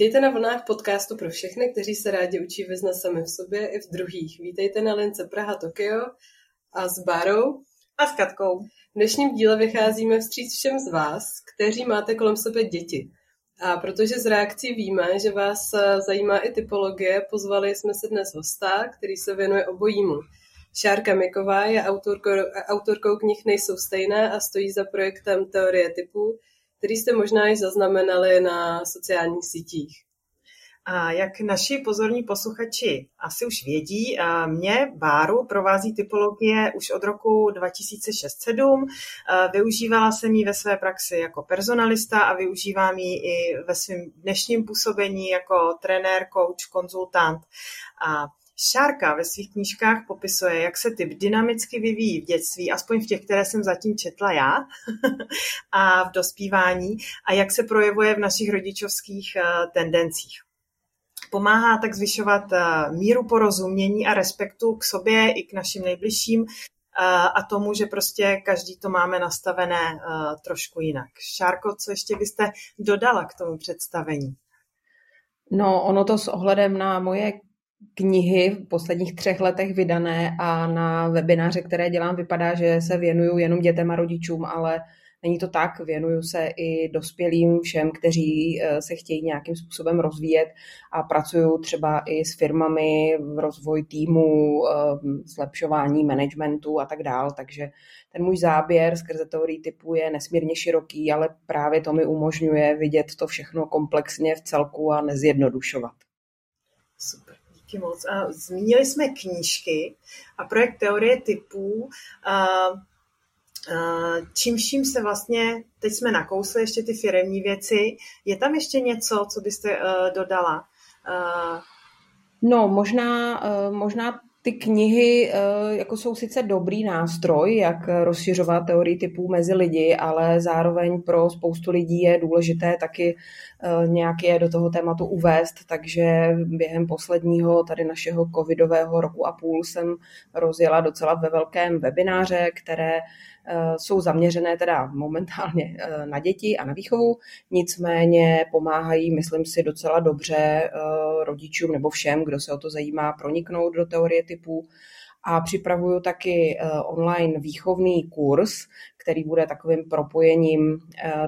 Vítejte na vlnách podcastu pro všechny, kteří se rádi učí vyznat sami v sobě i v druhých. Vítejte na lince Praha Tokio a s Bárou a s Katkou. V dnešním díle vycházíme vstříc všem z vás, kteří máte kolem sebe děti. A protože z reakcí víme, že vás zajímá i typologie, pozvali jsme se dnes hosta, který se věnuje obojímu. Šárka Miková je autorkou, autorkou knih Nejsou stejné a stojí za projektem Teorie typů, který jste možná i zaznamenali na sociálních sítích. A jak naši pozorní posluchači asi už vědí, mě Báru provází typologie už od roku 2006-2007. Využívala jsem ji ve své praxi jako personalista a využívám ji i ve svém dnešním působení jako trenér, coach, konzultant. A Šárka ve svých knížkách popisuje, jak se typ dynamicky vyvíjí v dětství, aspoň v těch, které jsem zatím četla já, a v dospívání, a jak se projevuje v našich rodičovských eh, tendencích. Pomáhá tak zvyšovat eh, míru porozumění a respektu k sobě i k našim nejbližším eh, a tomu, že prostě každý to máme nastavené trošku jinak. Šárko, co ještě byste dodala k tomu představení? No, ono to s ohledem na moje knihy v posledních třech letech vydané a na webináře, které dělám, vypadá, že se věnuju jenom dětem a rodičům, ale není to tak. Věnuju se i dospělým všem, kteří eh, se chtějí nějakým způsobem rozvíjet a pracuju třeba i s firmami v rozvoj týmu, eh, zlepšování managementu a tak dál. Takže ten můj záběr skrze teorii typu je nesmírně široký, ale právě to mi umožňuje vidět to všechno komplexně v celku a nezjednodušovat. Super. Díky moc. A zmínili jsme knížky a projekt teorie typů. A, čím vším se vlastně, teď jsme nakousli ještě ty firemní věci, je tam ještě něco, co byste uh, dodala? Uh, No, možná, možná ty knihy eh, jako jsou sice dobrý nástroj, jak rozšiřovat teorii typů mezi lidi, ale zároveň pro spoustu lidí je důležité taky eh, nějak je do toho tématu uvést, takže během posledního tady našeho covidového roku a půl jsem rozjela docela ve velkém webináře, které jsou zaměřené teda momentálně eh, na děti a na výchovu, nicméně pomáhají, myslím si, docela dobře eh, rodičům nebo všem, kdo se o to zajímá, proniknout do teorie typů. A připravuju taky online výchovný kurz, který bude takovým propojením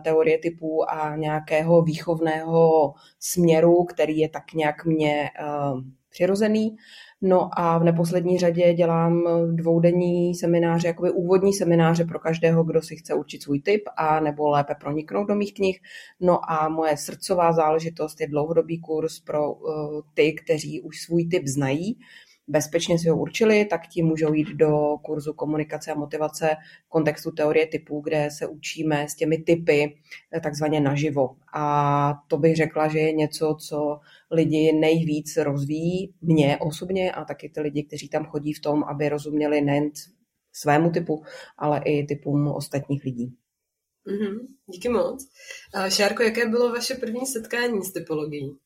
teorie typů a nějakého výchovného směru, který je tak nějak mě přirozený. No a v neposlední řadě dělám dvoudenní semináře, jakoby úvodní semináře pro každého, kdo si chce učit svůj typ a nebo lépe proniknout do mých knih. No a moje srdcová záležitost je dlouhodobý kurz pro uh, ty, kteří už svůj typ znají, bezpečně si ho určili, tak ti můžou jít do kurzu komunikace a motivace v kontextu teorie typů, kde se učíme s těmi typy eh, takzvaně naživo. A to bych řekla, že je něco, co lidi nejvíc rozvíjí, mě osobně a taky ty lidi, kteří tam chodí v tom, aby rozuměli nejen svému typu, ale i typům ostatních lidí. Mm-hmm, díky moc. Šárko, jaké bylo vaše první setkání s typologií?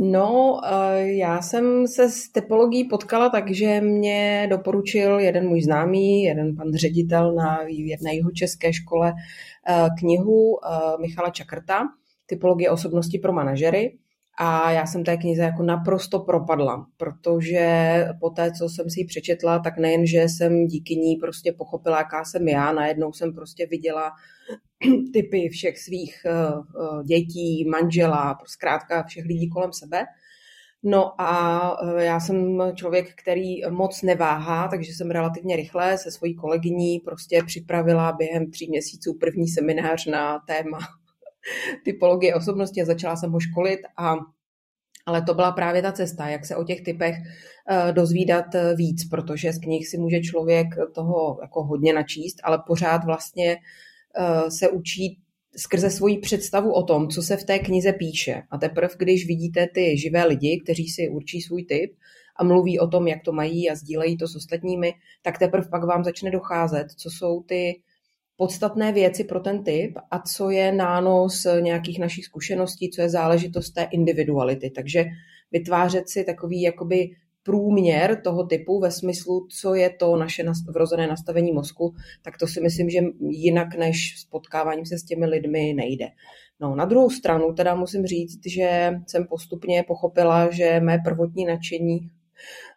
No, eh, já jsem se s typologií potkala tak, že mě doporučil jeden můj známý, jeden pan ředitel na jedné jeho české škole eh, knihu eh, Michala Čakrta, Typologie osobnosti pro manažery. A já jsem té knize jako naprosto propadla, protože po té, co jsem si ji přečetla, tak nejen, že jsem díky ní prostě pochopila, jaká jsem já, najednou jsem prostě viděla typy všech svých eh, eh, dětí, manžela, zkrátka všech lidí kolem sebe. No a eh, já jsem člověk, který moc neváhá, takže jsem relativně rychle se svojí kolegyní prostě připravila během tří měsíců první seminář na téma typologie osobnosti a začala jsem ho školit a ale to byla právě ta cesta, jak se o těch typech uh, dozvídat uh, víc, protože z knih si může člověk toho jako hodně načíst, ale pořád vlastně uh, se učí skrze svoji představu o tom, co se v té knize píše. A teprve, když vidíte ty živé lidi, kteří si určí svůj typ a mluví o tom, jak to mají a sdílejí to s ostatními, tak teprve pak vám začne docházet, co jsou ty podstatné věci pro ten typ a co je nános nějakých našich zkušeností, co je záležitost té individuality. Takže vytvářet si takový jakoby průměr toho typu ve smyslu, co je to naše vrozené nastavení mozku, tak to si myslím, že jinak než spotkáváním se s těmi lidmi nejde. No, na druhou stranu teda musím říct, že jsem postupně pochopila, že mé prvotní nadšení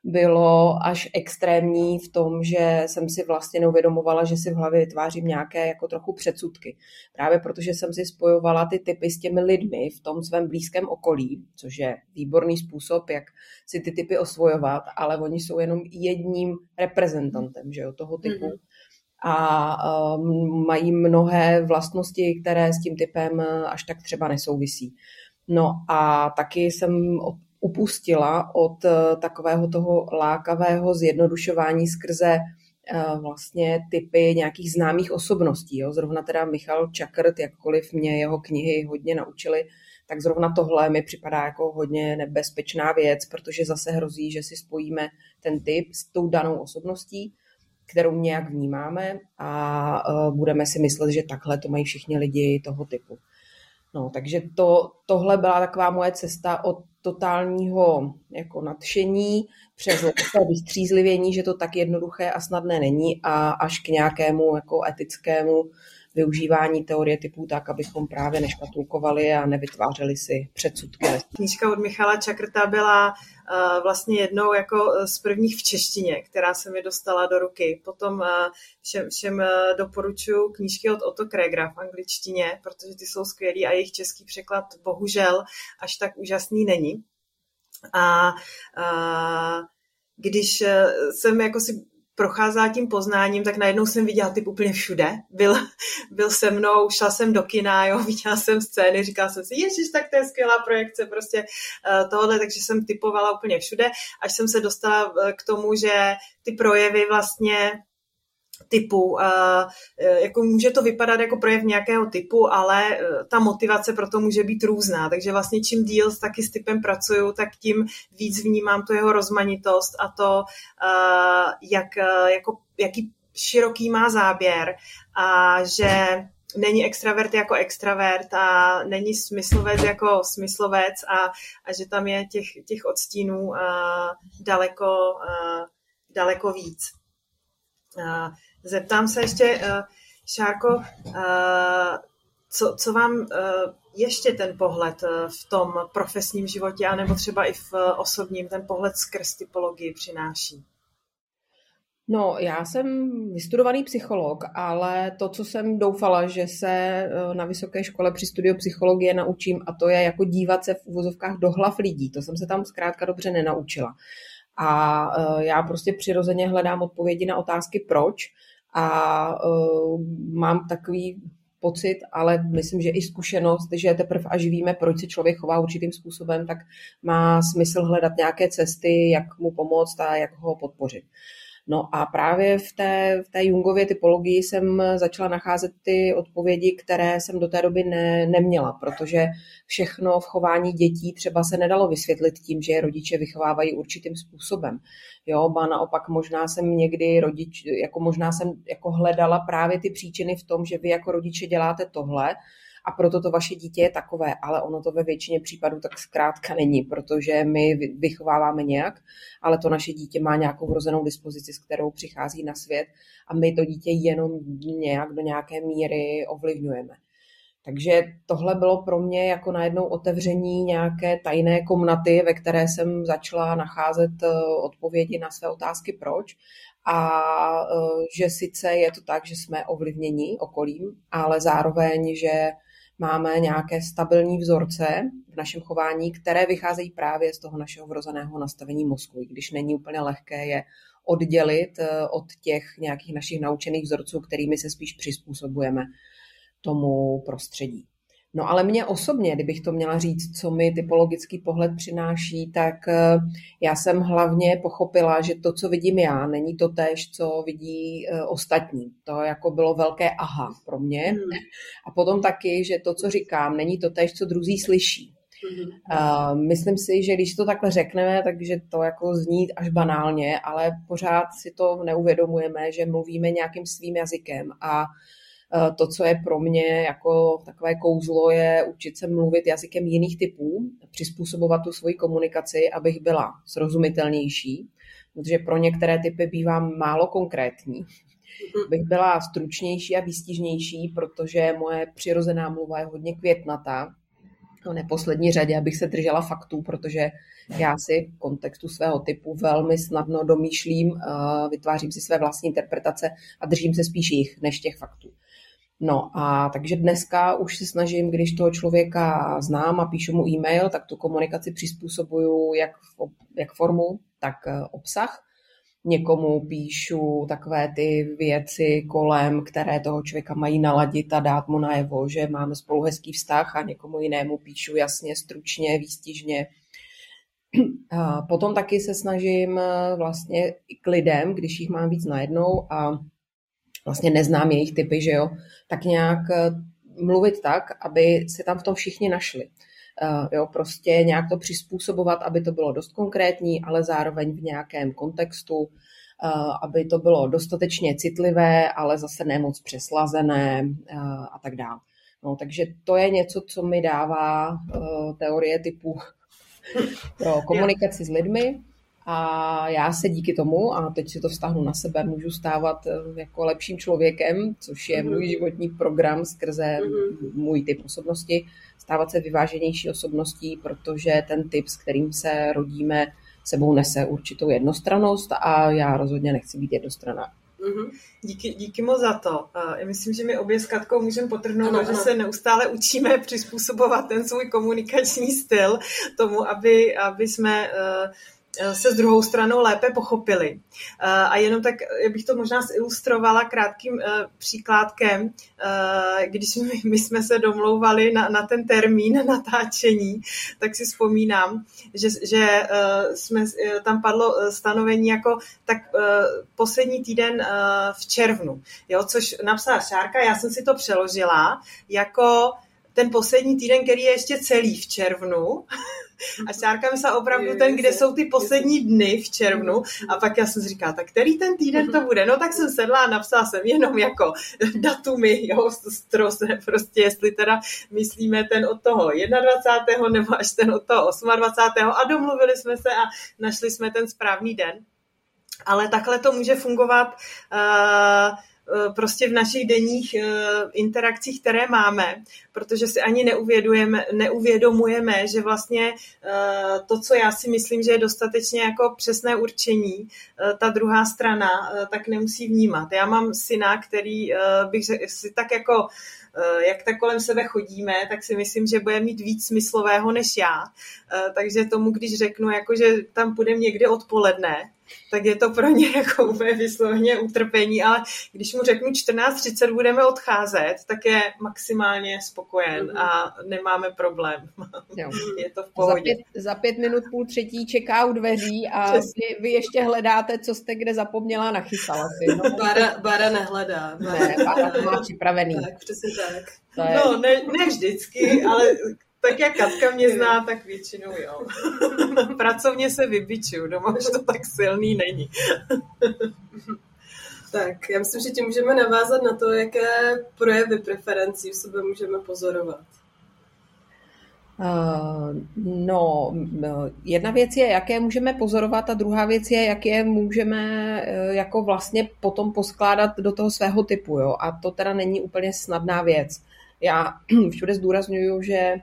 bylo až extrémní v tom, že jsem si vlastně neuvědomovala, že si v hlavě vytvářím nějaké jako trochu předsudky. Právě protože jsem si spojovala ty typy s těmi lidmi v tom svém blízkém okolí, což je výborný způsob, jak si ty typy osvojovat, ale oni jsou jenom jedním reprezentantem že jo, toho typu. Mm-hmm a um, mají mnohé vlastnosti, které s tím typem až tak třeba nesouvisí. No a taky jsem upustila od eh, takového toho lákavého zjednodušování skrze eh, vlastně typy nějakých známých osobností. Jo. Zrovna teda Michal Čakrt, jakkoliv mě jeho knihy hodně naučily, tak zrovna tohle mi připadá jako hodně nebezpečná věc, protože zase hrozí, že si spojíme ten typ s tou danou osobností, kterou nějak vnímáme a eh, budeme si myslet, že takhle to mají všichni lidi toho typu. No, takže to, tohle byla taková moje cesta od totálního jako nadšení přes vystřízlivění, že to tak jednoduché a snadné není a až k nějakému jako etickému využívání teorie typů tak, abychom právě neškatulkovali a nevytvářeli si předsudky. Knížka od Michala Čakrta byla uh, vlastně jednou jako z prvních v češtině, která se mi dostala do ruky. Potom uh, všem, všem doporučuji knížky od Otto Kregra v angličtině, protože ty jsou skvělý a jejich český překlad bohužel až tak úžasný není. A uh, když jsem jako si procházela tím poznáním, tak najednou jsem viděla typ úplně všude. Byl, byl se mnou, šla jsem do kina, jo, viděla jsem scény, říkala jsem si, ježiš, tak to je skvělá projekce prostě uh, tohle, takže jsem typovala úplně všude, až jsem se dostala eh, k tomu, že ty projevy vlastně typu. Jako může to vypadat jako projev nějakého typu, ale e, ta motivace pro to může být různá. Takže vlastně čím díl taky s typem pracuju, tak tím víc vnímám tu jeho rozmanitost a to, jak, e, jako, jaký široký má záběr a že není extravert jako extravert a není smyslovec jako smyslovec a, a že tam je těch, těch odstínů uh, daleko, uh, daleko víc. Uh, Zeptám se ještě, uh, Šárko, uh, co, co vám uh, ještě ten pohled v tom profesním životě, anebo třeba i v osobním, ten pohled skrz typologii přináší? No, já jsem vystudovaný psycholog, ale to, co jsem doufala, že se na vysoké škole při studiu psychologie naučím, a to je jako dívat se v uvozovkách do hlav lidí. To jsem se tam zkrátka dobře nenaučila. A já prostě přirozeně hledám odpovědi na otázky proč a uh, mám takový pocit, ale myslím, že i zkušenost, že teprve až víme, proč se člověk chová určitým způsobem, tak má smysl hledat nějaké cesty, jak mu pomoct a jak ho podpořit. No a právě v té, v té Jungově typologii jsem začala nacházet ty odpovědi, které jsem do té doby ne, neměla, protože všechno v chování dětí třeba se nedalo vysvětlit tím, že je rodiče vychovávají určitým způsobem. Jo, ba naopak možná jsem někdy rodič, jako možná jsem jako hledala právě ty příčiny v tom, že vy jako rodiče děláte tohle, a proto to vaše dítě je takové, ale ono to ve většině případů tak zkrátka není, protože my vychováváme nějak, ale to naše dítě má nějakou vrozenou dispozici, s kterou přichází na svět a my to dítě jenom nějak do nějaké míry ovlivňujeme. Takže tohle bylo pro mě jako najednou otevření nějaké tajné komnaty, ve které jsem začala nacházet eh, odpovědi na své otázky proč. A eh, že sice je to tak, že jsme ovlivněni okolím, ale zároveň, že máme nějaké stabilní vzorce v našem chování, které vycházejí právě z toho našeho vrozeného nastavení mozku, i když není úplně lehké je oddělit eh, od těch nějakých našich naučených vzorců, kterými se spíš přizpůsobujeme tomu prostředí. No ale mě osobně, kdybych to měla říct, co mi typologický pohled přináší, tak eh, já jsem hlavně pochopila, že to, co vidím já, není to tež, co vidí eh, ostatní. To jako bylo velké aha pro mě. Hmm. A potom taky, že to, co říkám, není to tež, co druzí slyší. Uh, myslím si, že když to takhle řekneme, takže to jako zní až banálně, ale pořád si to neuvědomujeme, že mluvíme nějakým svým jazykem a to, co je pro mě jako takové kouzlo, je učit se mluvit jazykem jiných typů, přizpůsobovat tu svoji komunikaci, abych byla srozumitelnější, protože pro některé typy bývám málo konkrétní. bych byla stručnější a výstižnější, protože moje přirozená mluva je hodně květnatá. V neposlední řadě, abych se držela faktů, protože já si v kontextu svého typu velmi snadno domýšlím, vytvářím si své vlastní interpretace a držím se spíš jich než těch faktů. No a takže dneska už se snažím, když toho člověka znám a píšu mu e-mail, tak tu komunikaci přizpůsobuju jak, jak formu, tak eh, obsah. Někomu píšu takové ty věci kolem, které toho člověka mají naladit a dát mu najevo, že máme spolu hezký vztah a někomu jinému píšu jasně, stručně, výstižně. A potom taky se snažím eh, vlastně i k lidem, když jich mám víc najednou a vlastně neznám jejich typy, že jo, tak nějak eh, mluvit tak, aby se tam v tom všichni našli. Uh, jo, prostě nějak to přizpůsobovat, aby to bylo dost konkrétní, ale zároveň v nějakém kontextu, uh, aby to bylo dostatečně citlivé, ale zase nemoc přeslazené a tak dále. No, takže to je něco, co mi dává teorie typu pro komunikaci s lidmi. A já se díky tomu, a teď si to vztahnu na sebe, můžu stávat eh, jako lepším člověkem, což je můj mhm. životní program skrze mhm. můj typ osobnosti, stávat se vyváženější osobností, protože ten typ, s kterým se rodíme, sebou nese určitou jednostranost a já rozhodně nechci být jednostranná. Mm-hmm. Díky, díky moc za to. Uh, myslím, že my obě s Katkou můžeme potrhnout, že se neustále učíme přizpůsobovat ten svůj komunikační styl tomu, aby, aby jsme uh, Eh, se s druhou stranou lépe pochopili. Eh, a jenom tak já bych to možná zilustrovala krátkým eh, příkládkem, když my jsme se domlouvali na, na ten termín natáčení, tak si vzpomínám, že, že jsme, tam padlo stanovení jako tak poslední týden v červnu, jo, což napsala Šárka, já jsem si to přeložila jako ten poslední týden, který je ještě celý v červnu. A Šárka myslela opravdu ten, kde jsou ty poslední dny v červnu. A pak já jsem si říkala, tak který ten týden to bude? No tak jsem sedla a napsala jsem jenom jako datumy, jo, strose, prostě jestli teda myslíme ten od toho 21. nebo až ten od toho 28. a domluvili jsme se a našli jsme ten správný den. Ale takhle to může fungovat uh, prostě v našich denních eh, interakcích, které máme, protože si ani neuvědomujeme, neuvědomujeme, že vlastně eh, to, co já si myslím, že je dostatečně jako přesné určení, ta druhá strana tak nemusí vnímat. Já mám syna, který bych si tak jako jak tak kolem sebe chodíme, tak si myslím, že bude mít víc smyslového než já. Takže tomu, když řeknu, jako, že tam půjdeme někdy odpoledne, tak je to pro ně jako úplně vysloveně utrpení, ale když mu řeknu 14.30 budeme odcházet, tak je maximálně spokojen mm-hmm. a nemáme problém. Jo. je to v pohodě. Za pět, za pět minut půl třetí čeká u dveří a vy, vy ještě hledáte, co jste kde zapomněla nachystala si. No. Bára, Bára nehledá. Ne, Bára to má připravený. Tak, přesně tak. je... No, ne, ne vždycky, ale tak jak Katka mě zná, tak většinou jo. Pracovně se vybičuju, doma už to tak silný není. tak, já myslím, že tím můžeme navázat na to, jaké projevy preferencí v sobě můžeme pozorovat. Uh, no, jedna věc je, jaké můžeme pozorovat a druhá věc je, jak je můžeme uh, jako vlastně potom poskládat do toho svého typu, jo. A to teda není úplně snadná věc. Já všude zdůraznuju, že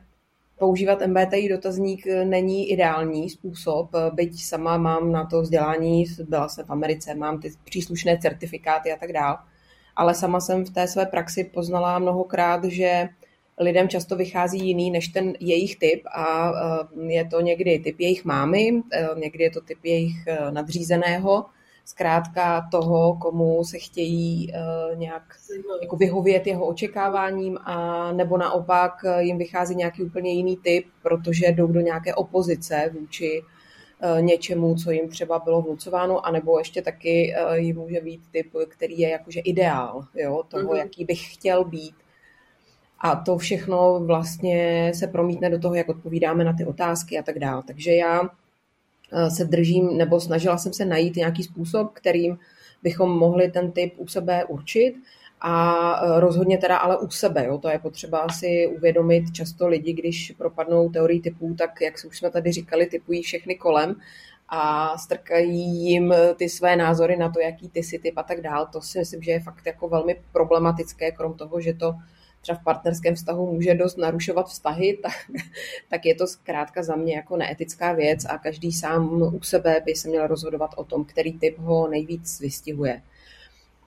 používat MBTI dotazník eh, není ideální způsob, eh, byť sama mám na to vzdělání, byla jsem v Americe, mám ty příslušné certifikáty a tak dále, ale sama jsem v té své praxi poznala mnohokrát, že lidem často vychází jiný než ten jejich typ a eh, je to někdy typ jejich mámy, někdy je to typ jejich nadřízeného, zkrátka toho, komu se chtějí nějak jako vyhovět jeho očekáváním a nebo naopak eh, jim vychází nějaký úplně jiný typ, protože jdou do nějaké opozice vůči něčemu, co jim třeba bylo vnucováno, anebo ještě taky jim může být typ, který je jakože ideál jo, toho, mm-hmm. jaký bych chtěl být. A to všechno vlastně se promítne do toho, jak odpovídáme na ty otázky a tak dále. Takže já Eh, se držím, nebo snažila jsem se najít nějaký způsob, kterým bychom mohli ten typ u sebe určit a eh, rozhodně teda ale u sebe. Jo. To je potřeba si uvědomit. Často lidi, když propadnou teorii typů, tak jak už jsme tady říkali, typují všechny kolem a strkají jim ty své názory na to, jaký ty si typ a tak dál. To si myslím, že je fakt jako velmi problematické, krom toho, že to třeba v partnerském vztahu může dost narušovat vztahy, tak, tak je to zkrátka za mě jako neetická věc a každý sám u sebe by se měl rozhodovat o tom, který typ ho nejvíc vystihuje.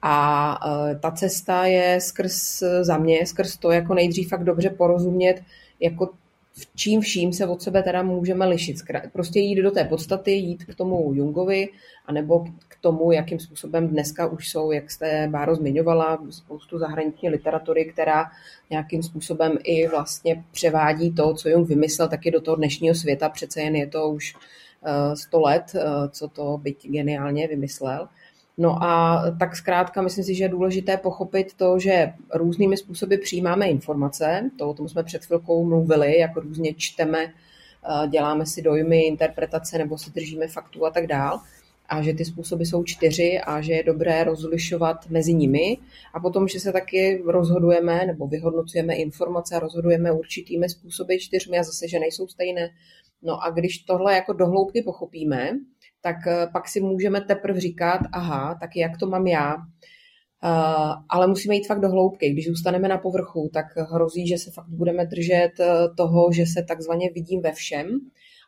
A e, ta cesta je skrz, za mě, skrz to jako nejdřív fakt dobře porozumět, jako v čím vším se od sebe teda můžeme lišit. Prostě jít do té podstaty, jít k tomu Jungovi, anebo tomu, jakým způsobem dneska už jsou, jak jste Báro zmiňovala, spoustu zahraniční literatury, která nějakým způsobem i vlastně převádí to, co Jung vymyslel, taky do toho dnešního světa. Přece jen je to už 100 eh, let, eh, co to byť geniálně vymyslel. No a tak zkrátka myslím si, že je důležité pochopit to, že různými způsoby přijímáme informace, to o tom jsme před chvilkou mluvili, jako různě čteme, eh, děláme si dojmy, interpretace nebo si držíme faktů a tak dál a že ty způsoby jsou čtyři a že je dobré rozlišovat mezi nimi a potom, že se taky rozhodujeme nebo vyhodnocujeme informace a rozhodujeme určitými způsoby čtyřmi a zase, že nejsou stejné. No a když tohle jako dohloubky pochopíme, tak eh, pak si můžeme teprve říkat, aha, tak jak to mám já, Uh, ale musíme jít fakt do hloubky. Když zůstaneme na povrchu, tak hrozí, že se fakt budeme držet eh, toho, že se takzvaně vidím ve všem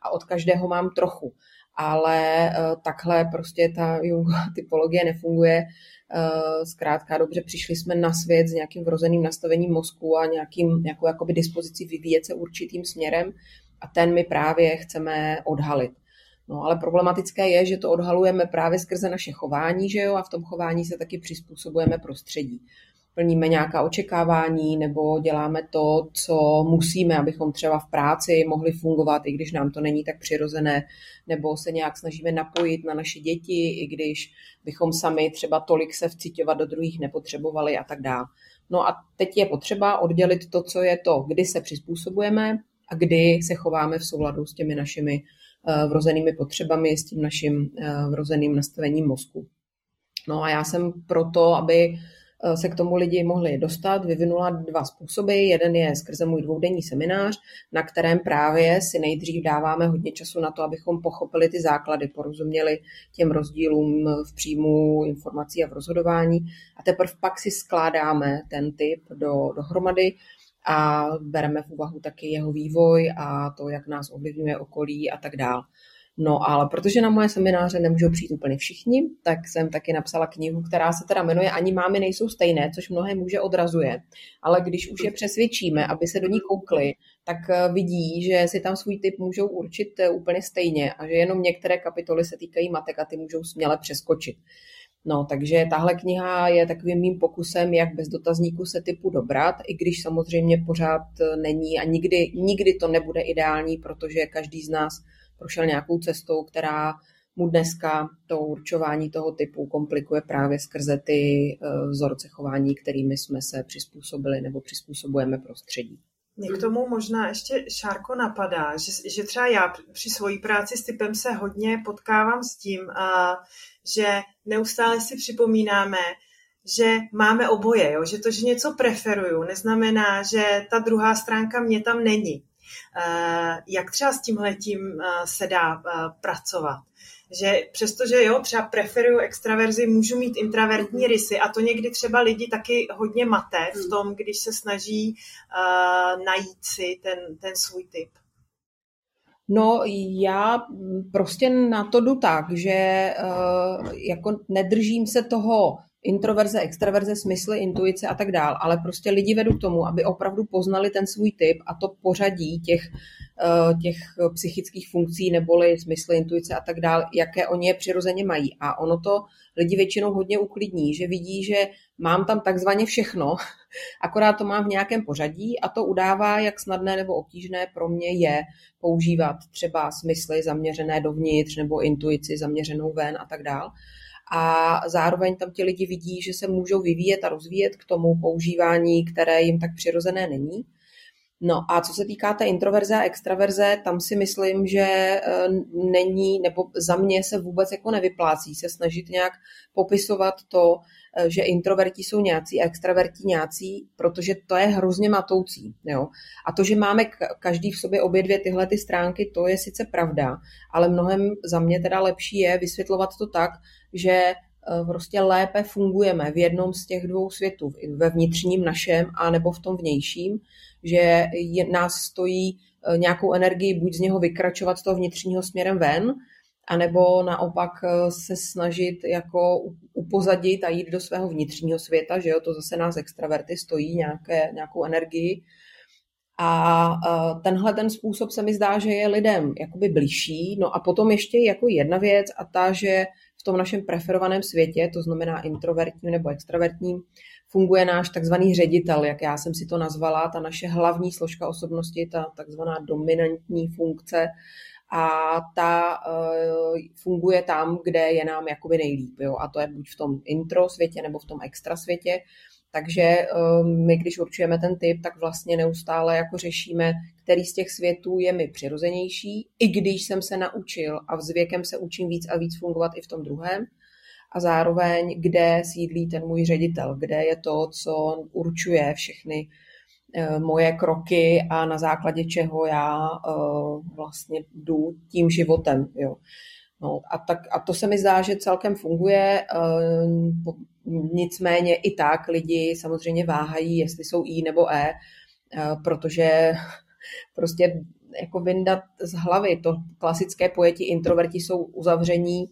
a od každého mám trochu. Ale uh, takhle prostě ta Jungová typologie nefunguje. Uh, zkrátka dobře, přišli jsme na svět s nějakým vrozeným nastavením mozku a nějakým, nějakou jakoby dispozici vyvíjet se určitým směrem a ten my právě chceme odhalit. No ale problematické je, že to odhalujeme právě skrze naše chování, že jo, a v tom chování se taky přizpůsobujeme prostředí. Plníme nějaká očekávání nebo děláme to, co musíme, abychom třeba v práci mohli fungovat, i když nám to není tak přirozené, nebo se nějak snažíme napojit na naše děti, i když bychom sami třeba tolik se vcitovat do druhých nepotřebovali a tak dále. No a teď je potřeba oddělit to, co je to, kdy se přizpůsobujeme a kdy se chováme v souladu s těmi našimi Eh, vrozenými potřebami, s tím naším eh, vrozeným nastavením mozku. No a já jsem proto, aby se k tomu lidi mohli dostat, vyvinula dva způsoby. Jeden je skrze můj dvoudenní seminář, na kterém právě si nejdřív dáváme hodně času na to, abychom pochopili ty základy, porozuměli těm rozdílům v příjmu informací a v rozhodování a teprve pak si skládáme ten typ do, dohromady a bereme v úvahu taky jeho vývoj a to, jak nás ovlivňuje okolí a tak dál. No ale protože na moje semináře nemůžou přijít úplně všichni, tak jsem taky napsala knihu, která se teda jmenuje Ani mámy nejsou stejné, což mnohé muže odrazuje. Ale když už je přesvědčíme, aby se do ní koukli, tak eh, vidí, že si tam svůj typ můžou určit eh, úplně stejně a že jenom některé kapitoly se týkají matek a ty můžou směle přeskočit. No, takže tahle kniha je takovým mým pokusem, jak bez dotazníku se typu dobrat, i když samozřejmě pořád není a nikdy, nikdy to nebude ideální, protože každý z nás prošel nějakou cestou, která mu dneska to určování toho typu komplikuje právě skrze ty eh, vzorce chování, kterými jsme se přizpůsobili nebo přizpůsobujeme prostředí. Mě k tomu možná ještě Šárko napadá, že, že třeba já při svojí práci s typem se hodně potkávám s tím, a, že neustále si připomínáme, že máme oboje, jo? že to, že něco preferuju, neznamená, že ta druhá stránka mě tam není. Jak třeba s tímhletím se dá pracovat? že přestože jo, třeba preferuju extraverzi, můžu mít intravertní mhm. rysy a to někdy třeba lidi taky hodně mate v mhm. tom, když se snaží uh, najít si ten, ten svůj typ. No, já prostě na to jdu tak, že uh, jako nedržím se toho introverze, extraverze, smysly, intuice a tak dál, ale prostě lidi vedu k tomu, aby opravdu poznali ten svůj typ a to pořadí těch, eh, těch psychických funkcí neboli smysly, intuice a tak dál, jaké oni je přirozeně mají. A ono to lidi většinou hodně uklidní, že vidí, že mám tam takzvaně všechno, akorát to mám v nějakém pořadí a to udává, jak snadné nebo obtížné pro mě je používat třeba smysly zaměřené dovnitř nebo intuici zaměřenou ven a tak dál a zároveň tam ti lidi vidí, že se můžou vyvíjet a rozvíjet k tomu používání, které jim tak přirozené není. No a co se týká té introverze a extraverze, tam si myslím, že eh, není, nebo za mě se vůbec jako nevyplácí se snažit nějak popisovat to, že introverti jsou nějací a extraverti nějací, protože to je hrozně matoucí. Jo? A to, že máme každý v sobě obě dvě tyhle ty stránky, to je sice pravda, ale mnohem za mě teda lepší je vysvětlovat to tak, že eh, prostě lépe fungujeme v jednom z těch dvou světů, ve vnitřním našem a nebo v tom vnějším, že nás stojí eh, nějakou energii buď z něho vykračovat z toho vnitřního směrem ven, anebo naopak eh, se snažit jako upozadit a jít do svého vnitřního světa, že jo, to zase nás extraverty stojí nějaké, nějakou energii. A eh, tenhle ten způsob se mi zdá, že je lidem jakoby blížší. No a potom ještě jako jedna věc a ta, že v tom našem preferovaném světě, to znamená introvertním nebo extravertním, funguje náš takzvaný ředitel, jak já jsem si to nazvala, ta naše hlavní složka osobnosti, ta takzvaná dominantní funkce a ta uh, funguje tam, kde je nám jakoby nejlíp. Jo? A to je buď v tom intro světě nebo v tom extra světě. Takže uh, my, když určujeme ten typ, tak vlastně neustále jako řešíme, který z těch světů je mi přirozenější, i když jsem se naučil a s věkem se učím víc a víc fungovat i v tom druhém a zároveň, kde sídlí ten můj ředitel, kde je to, co určuje všechny eh, moje kroky a na základě čeho já eh, vlastně jdu tím životem. Jo. No, a, tak, a to se mi zdá, že celkem funguje, eh, nicméně i tak lidi samozřejmě váhají, jestli jsou I nebo E, protože prostě jako vyndat z hlavy to klasické pojetí introverti jsou uzavření,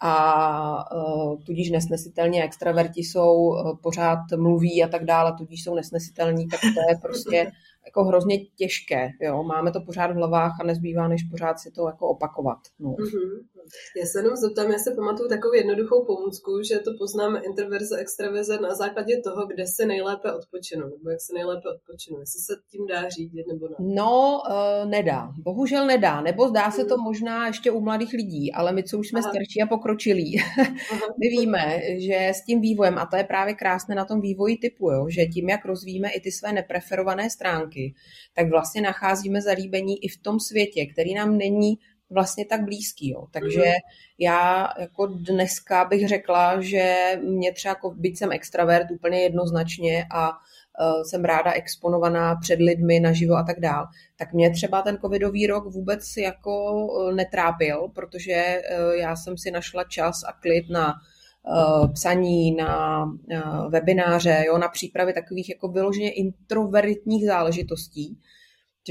a uh, tudíž nesnesitelně extraverti jsou, uh, pořád mluví a tak dále, tudíž jsou nesnesitelní, tak to je prostě jako hrozně těžké. Jo? Máme to pořád v hlavách a nezbývá, než pořád si to jako opakovat. No. Mm-hmm. Já se jenom zeptám, já se pamatuju takovou jednoduchou pomůcku, že to poznáme introverze, extraverze na základě toho, kde se nejlépe odpočinu, nebo jak se nejlépe odpočinu. Jestli se tím dá řídit, nebo ne? No, uh, nedá. Bohužel nedá. Nebo zdá se to možná ještě u mladých lidí, ale my, co už jsme Aha. starší a pokročilí, my víme, že s tím vývojem, a to je právě krásné na tom vývoji typu, jo, že tím, jak rozvíjíme i ty své nepreferované stránky, tak vlastně nacházíme zalíbení i v tom světě, který nám není vlastně tak blízký. Jo. Takže mm. já jako dneska bych řekla, že mě třeba, jako, byť jsem extravert úplně jednoznačně a uh, jsem ráda exponovaná před lidmi naživo a tak dál, tak mě třeba ten covidový rok vůbec jako uh, netrápil, protože uh, já jsem si našla čas a klid na psaní, na webináře, jo, na přípravy takových jako vyloženě introvertních záležitostí,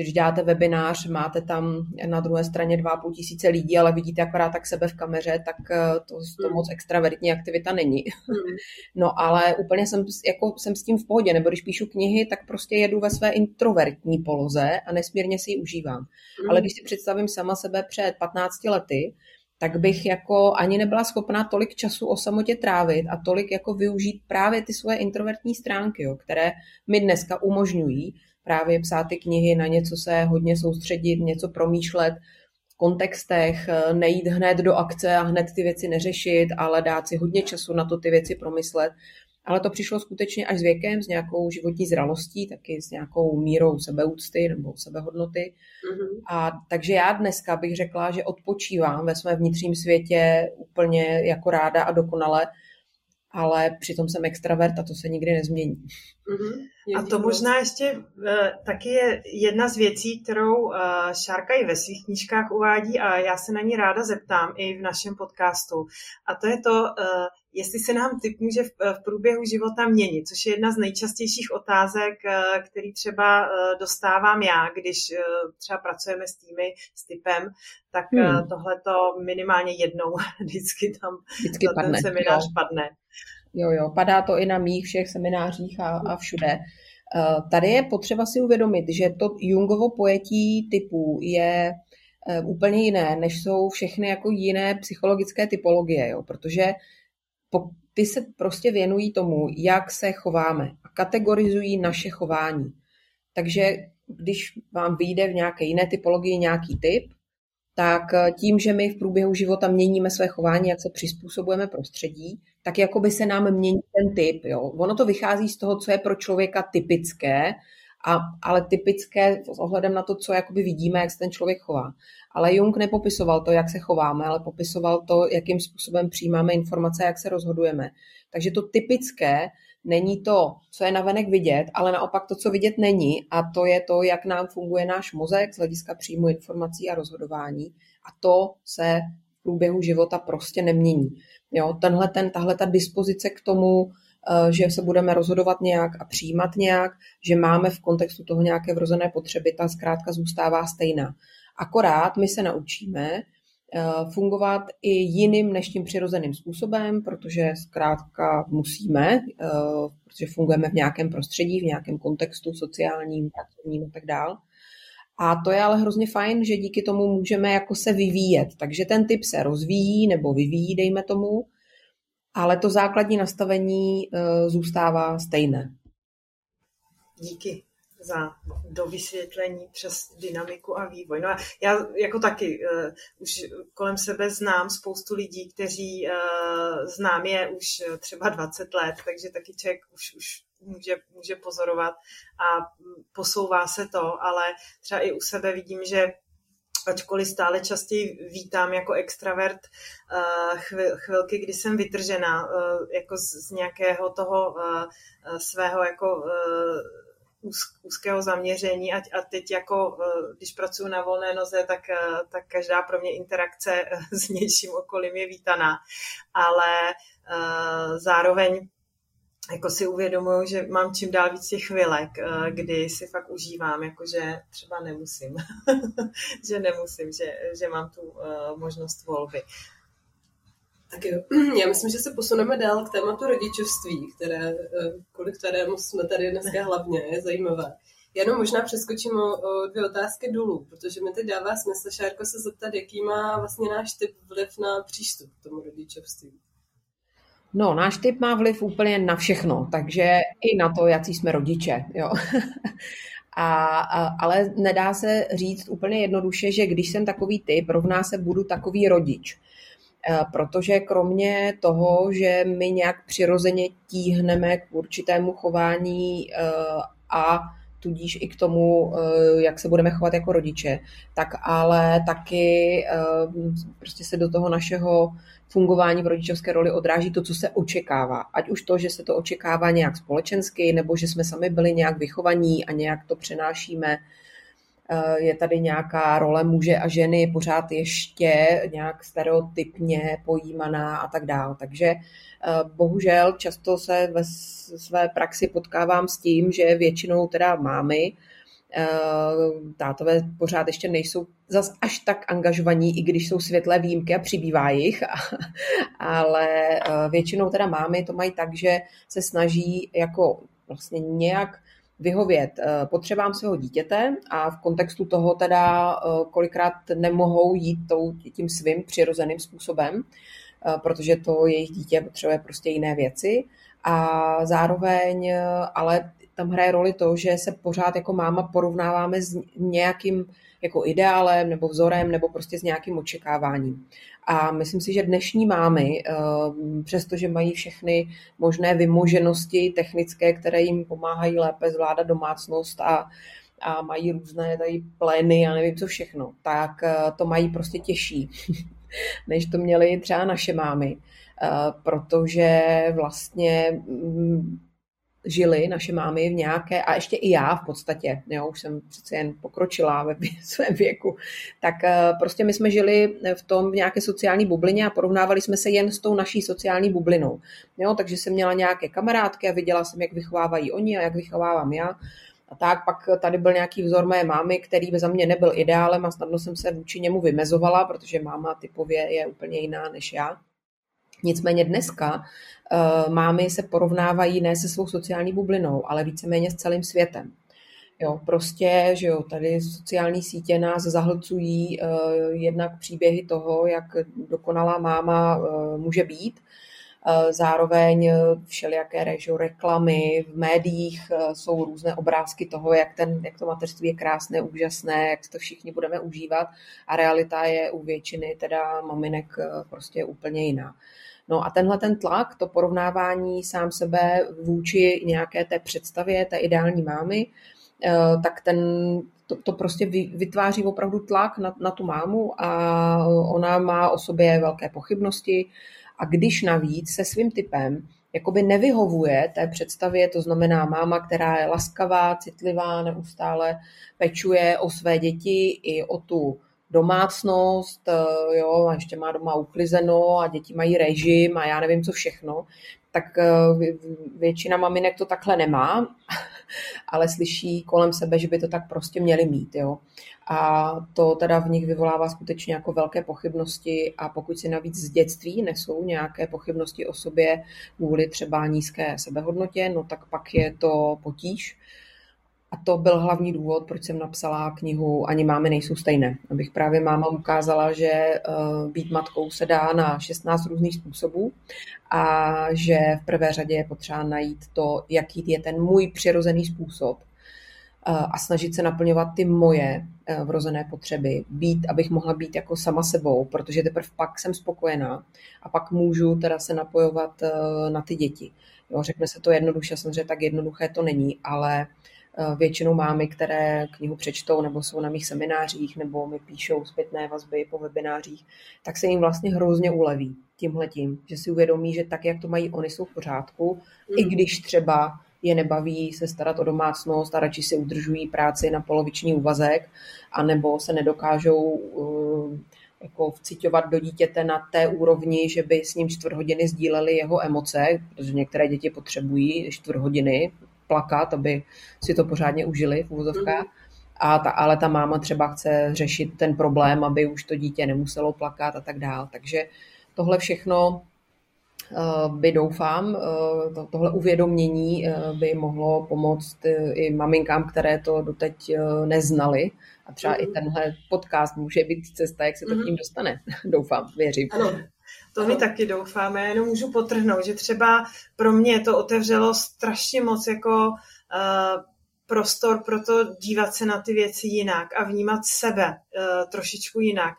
když děláte webinář, máte tam na druhé straně 2,5 tisíce lidí, ale vidíte akorát tak sebe v kameře, tak eh, to, to hmm. moc extravertní aktivita není. Hmm. No ale úplně jsem, jako, jsem s tím v pohodě, nebo když píšu knihy, tak prostě jedu ve své introvertní poloze a nesmírně si ji užívám. Hmm. Ale když si představím sama sebe před 15 lety, tak bych jako ani nebyla schopná tolik času o samotě trávit a tolik jako využít právě ty svoje introvertní stránky, jo, které mi dneska umožňují právě psát ty knihy, na něco se hodně soustředit, něco promýšlet v kontextech, eh, nejít hned do akce a hned ty věci neřešit, ale dát si hodně času na to ty věci promyslet. Ale to přišlo skutečně až s věkem, s nějakou životní zralostí, taky s nějakou mírou sebeúcty nebo sebehodnoty. Mm-hmm. A takže já dneska bych řekla, že odpočívám ve svém vnitřním světě úplně jako ráda a dokonale, ale přitom jsem extravert a to se nikdy nezmění. Mm-hmm. A to možná ještě uh, taky je jedna z věcí, kterou uh, Šárka i ve svých knížkách uvádí a já se na ní ráda zeptám i v našem podcastu. A to je to, uh, jestli se nám typ může v, průběhu života měnit, což je jedna z nejčastějších otázek, uh, který třeba uh, dostávám já, když uh, třeba pracujeme s týmy, s typem, tak hmm. tohle to minimálně jednou vždycky tam vždycky padne, ten seminář jo. padne. Jo, jo, padá to i na mých všech seminářích a, a všude. Eh, tady je potřeba si uvědomit, že to Jungovo pojetí typů je eh, úplně jiné, než jsou všechny jako jiné psychologické typologie, jo? protože ty se prostě věnují tomu, jak se chováme a kategorizují naše chování. Takže když vám vyjde v nějaké jiné typologii nějaký typ, tak eh, tím, že my v průběhu života měníme své chování, jak se přizpůsobujeme prostředí, tak jako by se nám mění ten typ. Jo. Ono to vychází z toho, co je pro člověka typické a, ale typické s ohledem na to, co jakoby vidíme, jak se ten člověk chová. Ale Jung nepopisoval to, jak se chováme, ale popisoval to, jakým způsobem přijímáme informace, jak se rozhodujeme. Takže to typické není to, co je navenek vidět, ale naopak to, co vidět není, a to je to, jak nám funguje náš mozek z hlediska příjmu informací a rozhodování. A to se v průběhu života prostě nemění. Jo, tenhle, ten, tahle ta dispozice k tomu, že se budeme rozhodovat nějak a přijímat nějak, že máme v kontextu toho nějaké vrozené potřeby, ta zkrátka zůstává stejná. Akorát my se naučíme eh, fungovat i jiným než tím přirozeným způsobem, protože zkrátka musíme, eh, protože fungujeme v nějakém prostředí, v nějakém kontextu sociálním, pracovním a tak dále. A to je ale hrozně fajn, že díky tomu můžeme jako se vyvíjet. Takže ten typ se rozvíjí nebo vyvíjí, dejme tomu, ale to základní nastavení uh, zůstává stejné. Díky za dovysvětlení přes dynamiku a vývoj. No a já jako taky uh, už kolem sebe znám spoustu lidí, kteří uh, znám je už třeba 20 let, takže taky člověk už, už může, může pozorovat a posouvá se to, ale třeba i u sebe vidím, že ačkoliv stále častěji vítám jako extravert eh, chvilky, kdy jsem vytržená eh, jako z nějakého toho eh, svého jako úzkého zaměření a, a teď jako, když pracuji na volné noze, tak, tak každá pro mě interakce s nějším okolím je vítaná. Ale zároveň jako si uvědomuju, že mám čím dál víc těch chvilek, eh, kdy si fakt užívám, jakože třeba nemusím, že nemusím, že, že mám tu uh, možnost volby. Tak jo, já myslím, že se posuneme dál k tématu rodičovství, které, eh, kvůli kterému jsme tady dneska hlavně, je zajímavé. Já jenom možná přeskočím o, o dvě otázky dolů, protože mi teď dává smysl, Šárko, se zeptat, jaký má vlastně náš typ vliv na přístup k tomu rodičovství. No, náš typ má vliv úplně na všechno, takže i na to, jaký jsme rodiče. Jo. A, a, ale nedá se říct úplně jednoduše, že když jsem takový typ, rovná se budu takový rodič. E, protože kromě toho, že my nějak přirozeně tíhneme k určitému chování e, a tudíž i k tomu, e, jak se budeme chovat jako rodiče, tak ale taky prostě se do toho našeho fungování v rodičovské roli odráží to, co se očekává. Ať už to, že se to očekává nějak společensky, nebo že jsme sami byli nějak vychovaní a nějak to přenášíme. Eh, je tady nějaká role muže a ženy pořád ještě nějak stereotypně pojímaná a tak dále. Takže eh, bohužel často se ve své praxi potkávám s tím, že většinou teda mámy Eh, tátové pořád ještě nejsou zas až tak angažovaní, i když jsou světlé výjimky a přibývá jich, ale většinou teda mámy to mají tak, že se snaží jako vlastně nějak vyhovět eh, potřebám svého dítěte a v kontextu toho teda kolikrát nemohou jít tím svým přirozeným způsobem, protože to jejich dítě potřebuje prostě jiné věci a zároveň ale tam hraje roli to, že se pořád jako máma porovnáváme s nějakým jako ideálem nebo vzorem nebo prostě s nějakým očekáváním. A myslím si, že dnešní mámy, eh, přestože mají všechny možné vymoženosti technické, které jim pomáhají lépe zvládat domácnost a, a mají různé tady plény a nevím co všechno, tak eh, to mají prostě těžší, než to měly třeba naše mámy. Eh, protože vlastně mm, žili naše mámy v nějaké, a ještě i já v podstatě, jo, už jsem přece jen pokročila ve svém věku, tak eh, prostě my jsme žili v tom v nějaké sociální bublině a porovnávali jsme se jen s tou naší sociální bublinou. Jo, takže jsem měla nějaké kamarádky a viděla jsem, jak vychovávají oni a jak vychovávám já. A tak pak tady byl nějaký vzor mé mámy, který za mě nebyl ideálem a snadno jsem se vůči němu vymezovala, protože máma typově je úplně jiná než já. Nicméně dneska mámy se porovnávají ne se svou sociální bublinou, ale víceméně s celým světem. Jo, prostě, že jo, tady sociální sítě nás zahlcují uh, jednak příběhy toho, jak dokonalá máma uh, může být, uh, zároveň všelijaké režo, reklamy, v médiích uh, jsou různé obrázky toho, jak, ten, jak to mateřství je krásné, úžasné, jak to všichni budeme užívat a realita je u většiny teda maminek uh, prostě úplně jiná. No a tenhle ten tlak, to porovnávání sám sebe vůči nějaké té představě, té ideální mámy, tak ten, to, to prostě vytváří opravdu tlak na, na tu mámu a ona má o sobě velké pochybnosti. A když navíc se svým typem jakoby nevyhovuje té představě, to znamená máma, která je laskavá, citlivá, neustále pečuje o své děti i o tu domácnost, eh, jo, a ještě má doma uklizeno a děti mají režim a já nevím co všechno, tak eh, většina maminek to takhle nemá, ale slyší kolem sebe, že by to tak prostě měli mít. Jo. A to teda v nich vyvolává skutečně jako velké pochybnosti a pokud si navíc z dětství nesou nějaké pochybnosti o sobě kvůli třeba nízké sebehodnotě, no tak pak je to potíž. A to byl hlavní důvod, proč jsem napsala knihu Ani máme nejsou stejné. Abych právě máma ukázala, že eh, být matkou se dá na 16 různých způsobů a že v prvé řadě je potřeba najít to, jaký je ten můj přirozený způsob eh, a snažit se naplňovat ty moje eh, vrozené potřeby, být, abych mohla být jako sama sebou, protože teprve pak jsem spokojená a pak můžu teda se napojovat na ty děti. Jo, řekne se to jednoduše, samozřejmě tak jednoduché to není, ale Eh, většinou mámy, které knihu přečtou nebo jsou na mých seminářích nebo mi píšou zpětné vazby po webinářích, tak se jim vlastně hrozně uleví tímhletím, že si uvědomí, že tak, jak to mají oni, jsou v pořádku, mm. i když třeba je nebaví se starat o domácnost a radši si udržují práci na poloviční úvazek, anebo se nedokážou uh, jako vcitovat do dítěte na té úrovni, že by s ním čtvrt hodiny sdíleli jeho emoce, protože některé děti potřebují čtvrt hodiny plakat, aby si to pořádně užili v úvozovkách. A ta, ale ta máma třeba chce řešit ten problém, aby už to dítě nemuselo plakat a tak dál. Takže tohle všechno uh, by doufám, uh, to, tohle uvědomění uh, by mohlo pomoct i maminkám, které to doteď neznali. A třeba mm-hmm. i mhm. tenhle podcast může být cesta, jak se to mm-hmm. k ním dostane. doufám, věřím. Ano, to my taky doufáme. Já jenom můžu potrhnout, že třeba pro mě to otevřelo strašně moc jako uh, prostor pro to dívat se na ty věci jinak a vnímat sebe uh, trošičku jinak.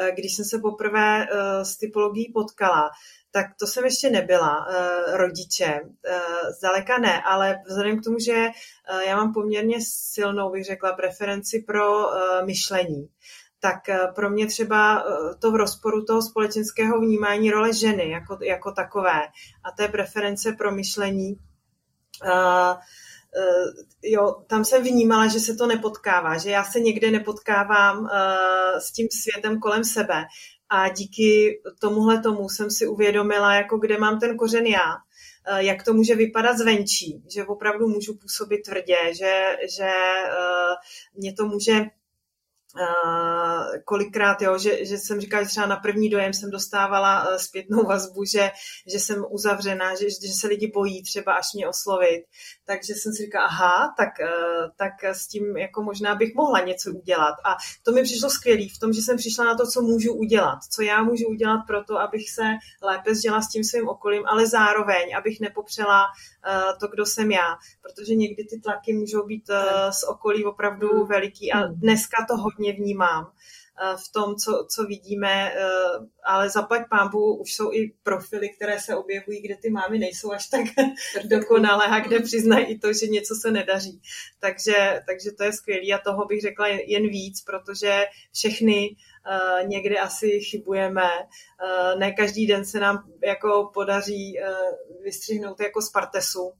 Uh, když jsem se poprvé uh, s typologií potkala, tak to jsem ještě nebyla uh, rodiče, uh, zdaleka ne, ale vzhledem k tomu, že uh, já mám poměrně silnou, bych řekla, preferenci pro uh, myšlení, tak eh, pro mě třeba eh, to v rozporu toho společenského vnímání role ženy jako, jako takové a té preference pro myšlení, uh, uh, jo, tam jsem vnímala, že se to nepotkává, že já se někde nepotkávám uh, s tím světem kolem sebe a díky tomuhle tomu jsem si uvědomila, jako kde mám ten kořen já, jak to může vypadat zvenčí, že opravdu můžu působit tvrdě, že, že mě to může Uh, kolikrát, jo, že, že jsem říkala, že třeba na první dojem jsem dostávala uh, zpětnou vazbu, že, že jsem uzavřená, že, že se lidi bojí třeba až mě oslovit. Takže jsem si říkala, aha, tak, uh, tak s tím jako možná bych mohla něco udělat. A to mi přišlo skvělé v tom, že jsem přišla na to, co můžu udělat, co já můžu udělat pro to, abych se lépe sdělala s tím svým okolím, ale zároveň, abych nepopřela to, kdo jsem já, protože někdy ty tlaky můžou být z okolí opravdu hmm. veliký a hmm. dneska to hodně vnímám v tom, co, co vidíme, ale zaplať pámbu už jsou i profily, které se objevují, kde ty mámy nejsou až tak dokonalé a kde přiznají i to, že něco se nedaří. Takže, takže to je skvělé a toho bych řekla jen víc, protože všechny Uh, někdy asi chybujeme. Ne každý den se nám jako podaří vystřihnout jako z partesu,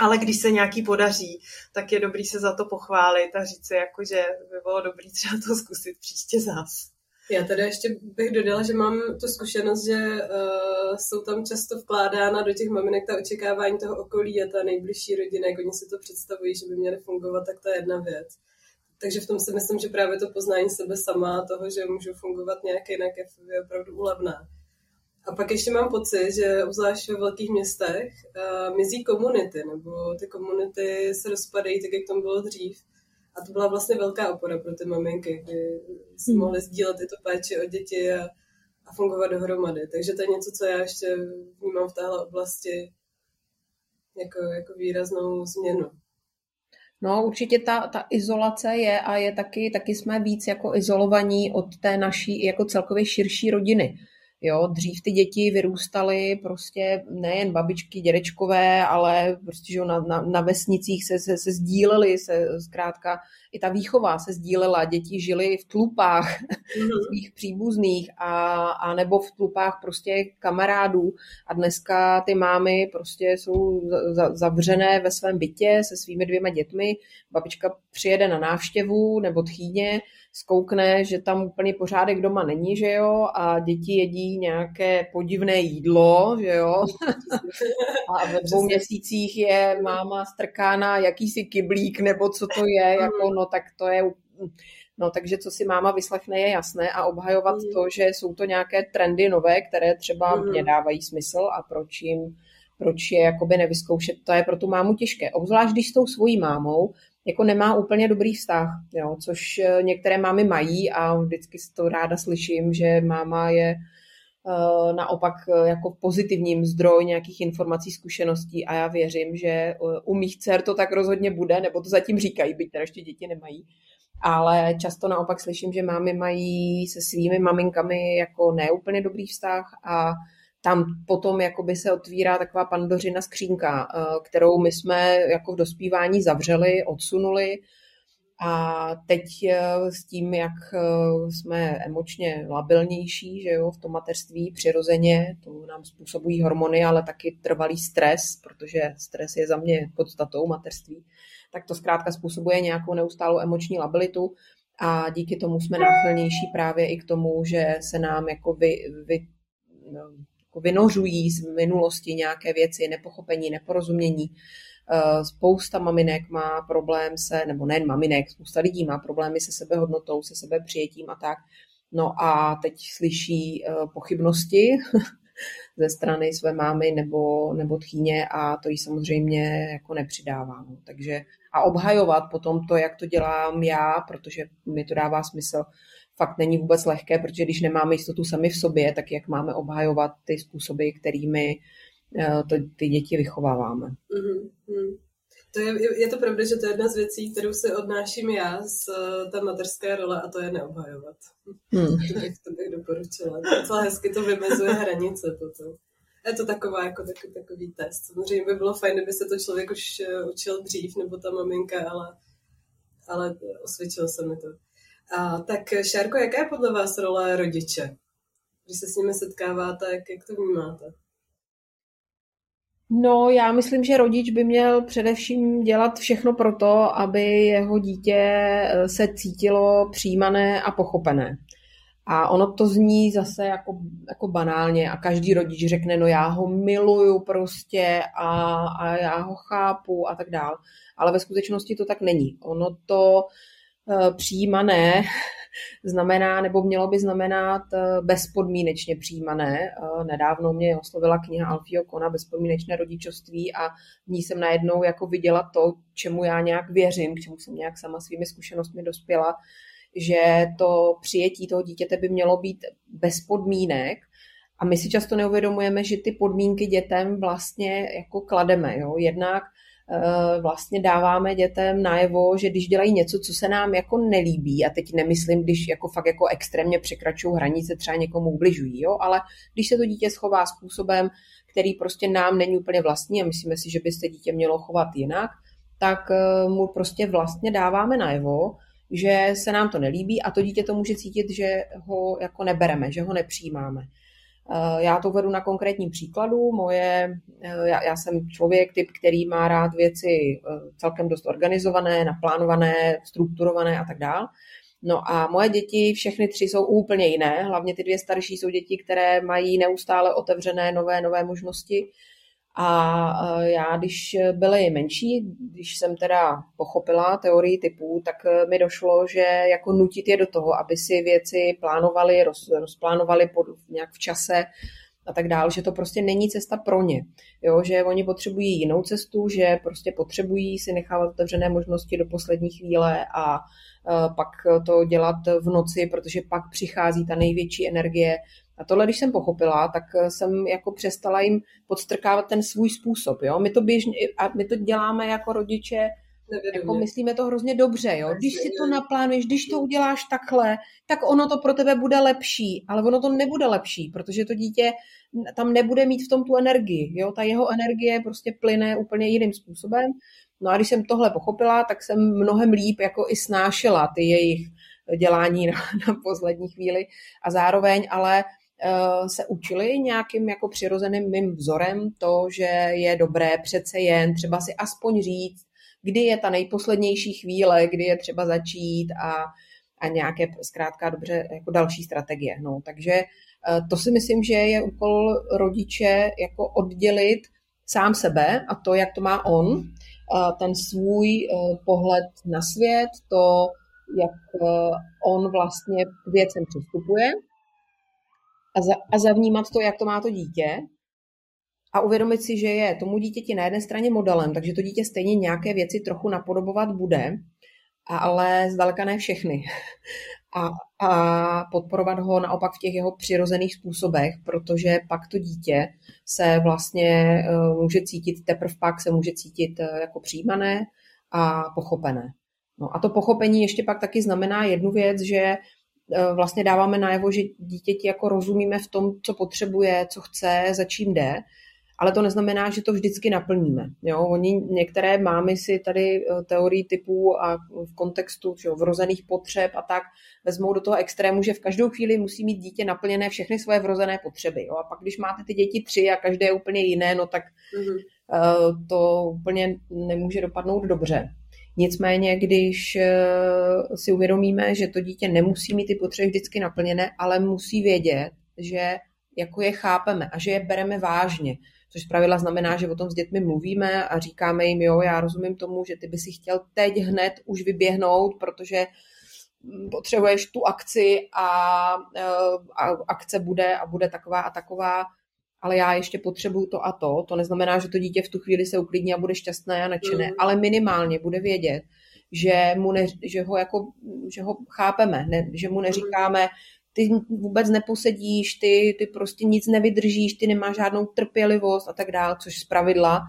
ale když se nějaký podaří, tak je dobrý se za to pochválit a říct si, jako, že by bylo dobrý třeba to zkusit příště zás. Já tady ještě bych dodala, že mám tu zkušenost, že uh, jsou tam často vkládána do těch maminek ta očekávání toho okolí a ta nejbližší rodina, jak oni si to představují, že by měly fungovat, tak to je jedna věc. Takže v tom si myslím, že právě to poznání sebe sama, toho, že můžu fungovat nějak jinak, je opravdu úlevná. A pak ještě mám pocit, že obzvlášť ve velkých městech uh, mizí komunity, nebo ty komunity se rozpadají tak, jak tomu bylo dřív. A to byla vlastně velká opora pro ty maminky, kdy si hmm. mohly sdílet i to péči o děti a, a fungovat dohromady. Takže to je něco, co já ještě vnímám v téhle oblasti jako, jako výraznou změnu. No, určitě ta, ta izolace je a je taky, taky jsme víc jako izolovaní od té naší jako celkově širší rodiny. Jo, dřív ty děti vyrůstaly prostě nejen babičky, dědečkové, ale prostě že na, na, na vesnicích se, se, se sdílely, se zkrátka i ta výchova se sdílela, děti žily v tlupách mm-hmm. svých příbuzných a, a nebo v tlupách prostě kamarádů a dneska ty mámy prostě jsou za, zavřené ve svém bytě se svými dvěma dětmi, babička přijede na návštěvu nebo tchýně, zkoukne, že tam úplně pořádek doma není, že jo, a děti jedí nějaké podivné jídlo, že jo, a ve dvou měsících je máma strkána jakýsi kyblík, nebo co to je, jako no tak to je No takže co si máma vyslechne je jasné a obhajovat mm. to, že jsou to nějaké trendy nové, které třeba mm. mě dávají smysl a proč jim proč je jakoby nevyzkoušet, to je pro tu mámu těžké. Obzvlášť, když s tou svojí mámou jako nemá úplně dobrý vztah, jo, což eh, některé mámy mají a vždycky to ráda slyším, že máma je uh, naopak eh, jako pozitivním zdroj nějakých informací, zkušeností a já věřím, že u mých dcer to tak rozhodně bude, nebo to zatím říkají, byť teda ještě děti nemají. Ale často naopak slyším, že mámy mají se svými maminkami jako neúplně dobrý vztah a tam potom jakoby se otvírá taková pandořina skřínka, eh, kterou my jsme jako v dospívání zavřeli, odsunuli a teď eh, s tím, jak eh, jsme emočně labilnější, že jo, v tom mateřství přirozeně, to nám způsobují hormony, ale taky trvalý stres, protože stres je za mě podstatou mateřství, tak to zkrátka způsobuje nějakou neustálou emoční labilitu a díky tomu jsme náchylnější právě i k tomu, že se nám jako vy, vy no, jako vynořují z minulosti nějaké věci, nepochopení, neporozumění. Eh, spousta maminek má problém se, nebo nejen maminek, spousta lidí má problémy se sebehodnotou, se sebepřijetím a tak. No a teď slyší eh, pochybnosti ze strany své mámy nebo, nebo tchýně a to jí samozřejmě jako nepřidává. No. Takže a obhajovat potom to, jak to dělám já, protože mi to dává smysl, fakt není vůbec lehké, protože když nemáme jistotu sami v sobě, tak jak máme obhajovat ty způsoby, kterými eh, to, ty děti vychováváme. Mm-hmm. To je, je to pravda, že to je jedna z věcí, kterou si odnáším já z eh, té materské role a to je neobhajovat. Hmm. To, bych, to bych doporučila. Docela hezky to vymezuje hranice potom. Je to taková jako takový, takový test. Samozřejmě by bylo fajn, kdyby se to člověk už eh, učil dřív, nebo ta maminka, ale, ale osvědčilo se mi to. A, tak Šárko, jaká je podle vás role rodiče? Když se s nimi setkáváte, jak, jak to vnímáte? No, já myslím, že rodič by měl především dělat všechno pro to, aby jeho dítě eh, se cítilo přijímané a pochopené. A ono to zní zase jako, jako banálně a každý rodič řekne, no já ho miluju prostě a, a já ho chápu a tak dál. Ale ve skutečnosti to tak není. Ono to přijímané znamená, nebo mělo by znamenat eh, bezpodmínečně přijímané. Eh, nedávno mě oslovila kniha Alfio Kona Bezpodmínečné rodičovství a v ní jsem najednou jako viděla to, čemu já nějak věřím, k čemu jsem nějak sama svými zkušenostmi dospěla, že to přijetí toho dítěte by mělo být bez podmínek, a my si často neuvědomujeme, že ty podmínky dětem vlastně jako klademe. Jo? Jednak Eh, vlastně dáváme dětem najevo, že když dělají něco, co se nám jako nelíbí, a teď nemyslím, když jako fakt jako extrémně překračují hranice, třeba někomu ubližují, jo, ale když se to dítě schová způsobem, který prostě nám není úplně vlastní a myslíme si, že by se dítě mělo chovat jinak, tak eh, mu prostě vlastně dáváme najevo, že se nám to nelíbí a to dítě to může cítit, že ho jako nebereme, že ho nepřijímáme. Eh, já to vedu na konkrétním příkladu. Moje, eh, já, já jsem člověk, typ, který má rád věci eh, celkem dost organizované, naplánované, strukturované a tak dál. No a moje děti, všechny tři jsou úplně jiné, hlavně ty dvě starší jsou děti, které mají neustále otevřené nové, nové možnosti a já, když byly menší, když jsem teda pochopila teorii typů, tak e, mi došlo, že jako nutit je do toho, aby si věci plánovali, roz, rozplánovali pod, nějak v čase a tak dál, že to prostě není cesta pro ně. Jo, že oni potřebují jinou cestu, že prostě potřebují si nechávat otevřené možnosti do poslední chvíle a e, pak to dělat v noci, protože pak přichází ta největší energie a tohle, když jsem pochopila, tak eh, jsem jako přestala jim podstrkávat ten svůj způsob. Jo? My to běžně, a my to děláme jako rodiče jako myslíme to hrozně dobře, jo. Když si to naplánuješ, když to uděláš takhle, tak ono to pro tebe bude lepší, ale ono to nebude lepší, protože to dítě tam nebude mít v tom tu energii, jo. Ta jeho energie prostě plyne úplně jiným způsobem. No a když jsem tohle pochopila, tak jsem mnohem líp jako i snášela ty jejich dělání na, na poslední chvíli a zároveň ale se učili nějakým jako přirozeným mým vzorem to, že je dobré přece jen třeba si aspoň říct, kdy je ta nejposlednější chvíle, kdy je třeba začít a, a nějaké zkrátka dobře jako další strategie. No, takže uh, to si myslím, že je úkol rodiče jako oddělit sám sebe a to, jak to má on, uh, ten svůj pohled na svět, to, jak eh, on vlastně k věcem přistupuje a, za, a zavnímat to, jak to má to dítě a uvědomit si, že je tomu dítěti na jedné straně modelem, takže to dítě stejně nějaké věci trochu napodobovat bude, ale zdaleka ne všechny. A, a podporovat ho naopak v těch jeho přirozených způsobech, protože pak to dítě se vlastně eh, může cítit, teprve pak se může cítit eh, jako přijímané a pochopené. No a to pochopení ještě pak taky znamená jednu věc, že vlastně dáváme najevo, že dítěti jako rozumíme v tom, co potřebuje, co chce, za čím jde, ale to neznamená, že to vždycky naplníme. Jo? Oni, některé mámy si tady e, teorii typů a v kontextu že jo, vrozených potřeb a tak vezmou do toho extrému, že v každou chvíli musí mít dítě naplněné všechny svoje vrozené potřeby. Jo? A pak, když máte ty děti tři a každé je úplně jiné, no tak mm-hmm. to úplně nemůže dopadnout dobře. Nicméně, když eh, si uvědomíme, že to dítě nemusí mít ty potřeby vždycky naplněné, ale musí vědět, že jako je chápeme a že je bereme vážně, což pravidla znamená, že o tom s dětmi mluvíme a říkáme jim, jo, já rozumím tomu, že ty by si chtěl teď hned už vyběhnout, protože potřebuješ tu akci a, eh, a akce bude a bude taková a taková ale já ještě potřebuju to a to. To neznamená, že to dítě v tu chvíli se uklidní a bude šťastné a nadšené, mm. ale minimálně bude vědět, že, mu ne, že, ho, jako, že ho chápeme, ne, že mu neříkáme, ty vůbec neposedíš, ty, ty prostě nic nevydržíš, ty nemáš žádnou trpělivost a tak dále, což z pravidla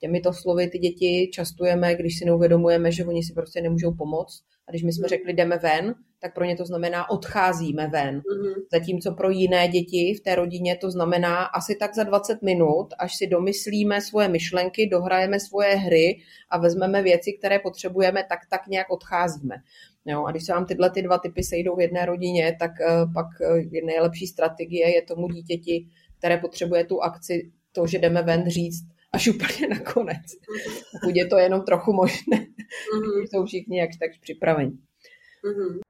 těmito slovy ty děti častujeme, když si neuvědomujeme, že oni si prostě nemůžou pomoct. A když my jsme mm. řekli, jdeme ven, tak pro ně to znamená odcházíme ven. Mm-hmm. Zatímco pro jiné děti v té rodině to znamená asi tak za 20 minut, až si domyslíme svoje myšlenky, dohrajeme svoje hry a vezmeme věci, které potřebujeme, tak tak nějak odcházíme. Jo, a když se vám tyhle ty dva typy sejdou v jedné rodině, tak uh, pak uh, nejlepší strategie je tomu dítěti, které potřebuje tu akci, to, že jdeme ven říct, až úplně nakonec. Mm-hmm. Pokud je to jenom trochu možné, mm-hmm. jsou všichni jakž tak připraveni. Mm-hmm.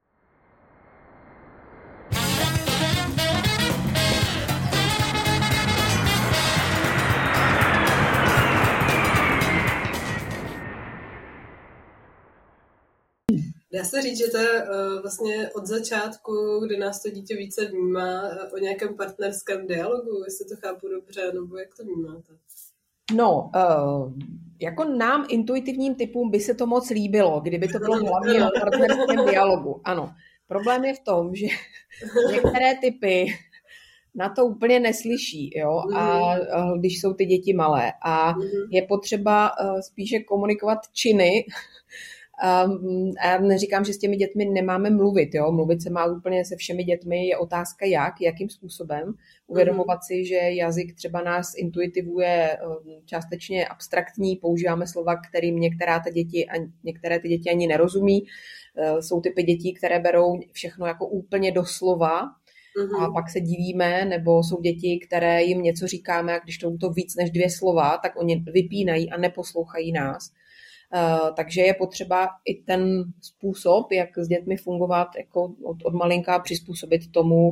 Dá se říct, že to je uh, vlastně od začátku, kdy nás to dítě více vnímá, uh, o nějakém partnerském dialogu, jestli to chápu dobře, nebo jak to vnímáte? No, uh, jako nám intuitivním typům by se to moc líbilo, kdyby to bylo hlavně o partnerském dialogu. Ano. Problém je v tom, že některé typy na to úplně neslyší, jo, a mhm. když jsou ty děti malé. A mhm. je potřeba spíše komunikovat činy, Um, a já neříkám, že s těmi dětmi nemáme mluvit, jo? mluvit se má úplně se všemi dětmi, je otázka jak, jakým způsobem. Uvědomovat si, že jazyk třeba nás intuitivuje um, částečně abstraktní, používáme slova, kterým některá ty děti a některé ty děti ani nerozumí. Uh, jsou typy dětí, které berou všechno jako úplně doslova, a mhm. pak se divíme, nebo jsou děti, které jim něco říkáme a když to to víc než dvě slova, tak oni vypínají a neposlouchají nás. Eh, takže je potřeba i ten způsob, jak s dětmi fungovat jako od, od malinka přizpůsobit tomu,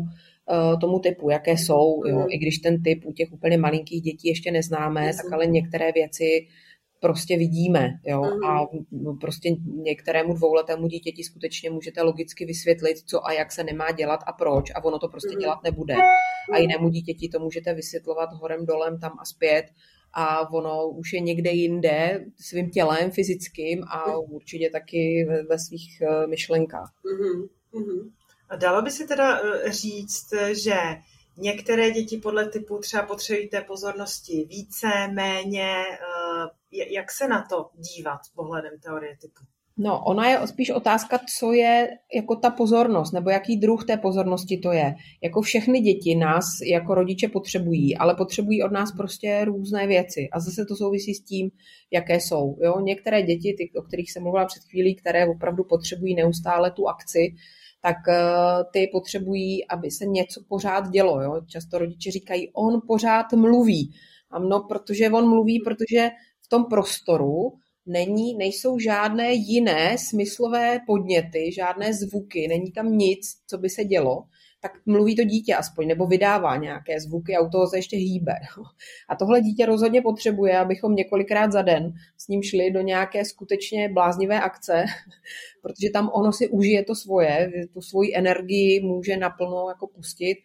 eh, tomu typu, jaké jsou. Jo? Mhm. I když ten typ u těch úplně malinkých dětí ještě neznáme, tak ale některé věci prostě vidíme. Jo? A mhm. prostě některému dvouletému dítěti skutečně můžete logicky vysvětlit, co a jak se nemá dělat a proč a ono to prostě mhm. dělat nebude. A jinému dítěti to můžete vysvětlovat horem, dolem, tam a zpět a ono už je někde jinde svým tělem fyzickým a určitě taky ve, ve svých uh, myšlenkách. Mm-hmm. A dalo by se teda uh, říct, že některé děti podle typu třeba potřebují té pozornosti více, méně. Jak se na to dívat pohledem teorie typu? No, ona je spíš otázka, co je jako ta pozornost, nebo jaký druh té pozornosti to je. Jako všechny děti nás jako rodiče potřebují, ale potřebují od nás prostě různé věci. A zase to souvisí s tím, jaké jsou. Jo? Některé děti, ty, o kterých jsem mluvila před chvílí, které opravdu potřebují neustále tu akci, tak uh, ty potřebují, aby se něco pořád dělo. Jo? Často rodiče říkají, on pořád mluví. A no, protože on mluví, protože v tom prostoru není, nejsou žádné jiné smyslové podněty, žádné zvuky, není tam nic, co by se dělo, tak mluví to dítě aspoň, nebo vydává nějaké zvuky a u toho se ještě hýbe. A tohle dítě rozhodně potřebuje, abychom několikrát za den s ním šli do nějaké skutečně bláznivé akce, protože tam ono si užije to svoje, tu svoji energii může naplno jako pustit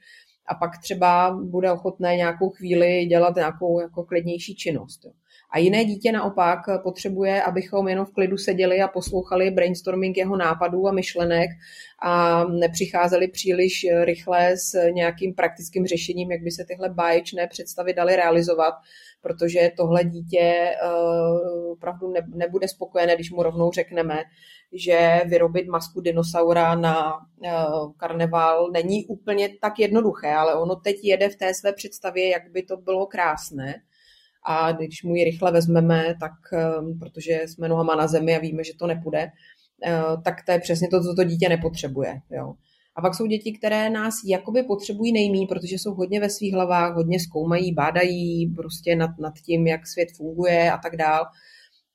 a pak třeba bude ochotné nějakou chvíli dělat nějakou jako klidnější činnost. Jo. A jiné dítě naopak potřebuje, abychom jenom v klidu seděli a poslouchali brainstorming jeho nápadů a myšlenek a nepřicházeli příliš rychle s nějakým praktickým řešením, jak by se tyhle báječné představy daly realizovat, protože tohle dítě uh, opravdu nebude spokojené, když mu rovnou řekneme, že vyrobit masku dinosaura na uh, karneval není úplně tak jednoduché, ale ono teď jede v té své představě, jak by to bylo krásné a když mu ji rychle vezmeme, tak ehm, protože jsme nohama na zemi a víme, že to nepůjde, eh, tak to je přesně to, co to dítě nepotřebuje. Jo. A pak jsou děti, které nás jakoby potřebují nejmí, protože jsou hodně ve svých hlavách, hodně zkoumají, bádají prostě nad, nad tím, jak svět funguje a tak dál.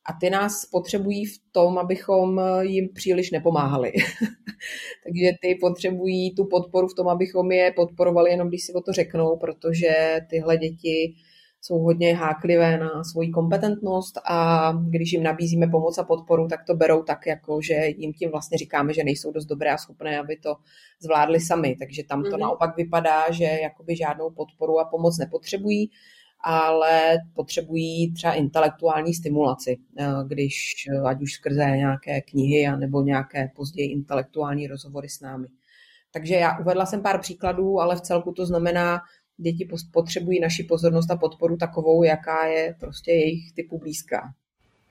A ty nás potřebují v tom, abychom jim příliš nepomáhali. Takže ty potřebují tu podporu v tom, abychom je podporovali, jenom když si o to řeknou, protože tyhle děti jsou hodně háklivé na svoji kompetentnost a když jim nabízíme pomoc a podporu, tak to berou tak, jako že jim tím vlastně říkáme, že nejsou dost dobré a schopné, aby to zvládli sami. Takže tam to mm-hmm. naopak vypadá, že jakoby žádnou podporu a pomoc nepotřebují, ale potřebují třeba intelektuální stimulaci, eh, když ať už skrze nějaké knihy nebo nějaké později intelektuální rozhovory s námi. Takže já uvedla jsem pár příkladů, ale v celku to znamená děti potřebují naši pozornost a podporu takovou, jaká je prostě jejich typu blízká.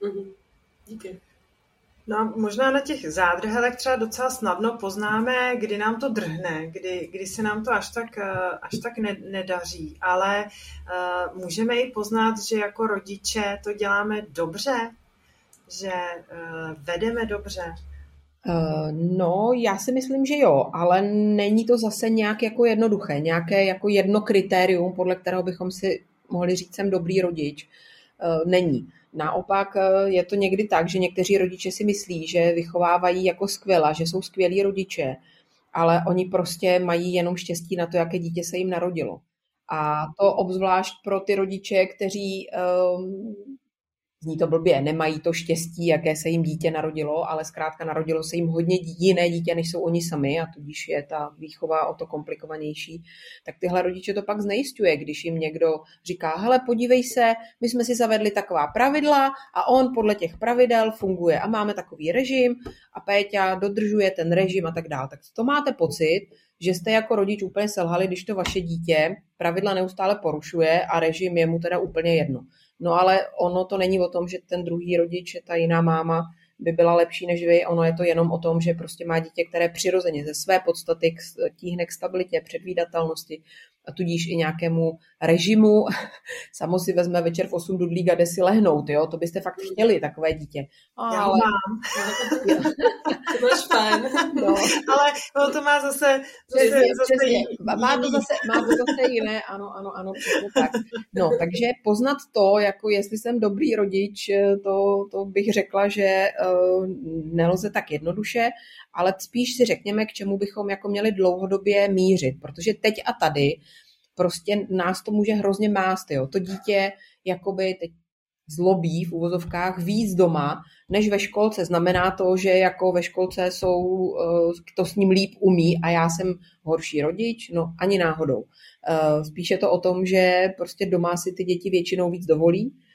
Mm-hmm. Díky. No možná na těch zádrhelech třeba docela snadno poznáme, kdy nám to drhne, kdy, kdy se nám to až tak, eh, až tak ne, nedaří, ale uh, můžeme i poznat, že jako rodiče to děláme dobře, že uh, vedeme dobře. Eh, no, já si myslím, že jo, ale není to zase nějak jako jednoduché, nějaké jako jedno kritérium, podle kterého bychom si mohli říct, jsem dobrý rodič. Eh, není. Naopak eh, je to někdy tak, že někteří rodiče si myslí, že vychovávají jako skvělá, že jsou skvělí rodiče, ale oni prostě mají jenom štěstí na to, jaké dítě se jim narodilo. A to obzvlášť pro ty rodiče, kteří um, zní to blbě, nemají to štěstí, jaké se jim dítě narodilo, ale zkrátka narodilo se jim hodně jiné dítě, než jsou oni sami a tudíž je ta výchova o to komplikovanější, tak tyhle rodiče to pak znejistuje, když jim někdo říká, hele, podívej se, my jsme si zavedli taková pravidla a on podle těch pravidel funguje a máme takový režim a Péťa dodržuje ten režim a tak dále. Tak to máte pocit, že jste jako rodič úplně selhali, když to vaše dítě pravidla neustále porušuje a režim je mu teda úplně jedno. No ale ono to není o tom, že ten druhý rodič, ta jiná máma, by byla lepší než vy. Ono je to jenom o tom, že prostě má dítě, které přirozeně ze své podstaty tíhne k stabilitě, předvídatelnosti, a tudíž i nějakému režimu. Samo si vezme večer v 8 dudlík a jde si lehnout, jo? To byste fakt chtěli, takové dítě. Ale... Já mám. to máš fajn. No. Ale no, to má zase, zase, přesně, zase přesně. Má, to zase, má to zase jiné, ano, ano, ano, přesně tak. No, takže poznat to, jako jestli jsem dobrý rodič, to, to bych řekla, že uh, nelze tak jednoduše, ale spíš si řekněme, k čemu bychom jako měli dlouhodobě mířit, protože teď a tady prostě nás to může hrozně mást, jo. To dítě jakoby teď zlobí v uvozovkách víc doma, než ve školce. Znamená to, že jako ve školce jsou, eh, to s ním líp umí a já jsem horší rodič? No ani náhodou. Eh, spíše to o tom, že prostě doma si ty děti většinou víc dovolí, Eh,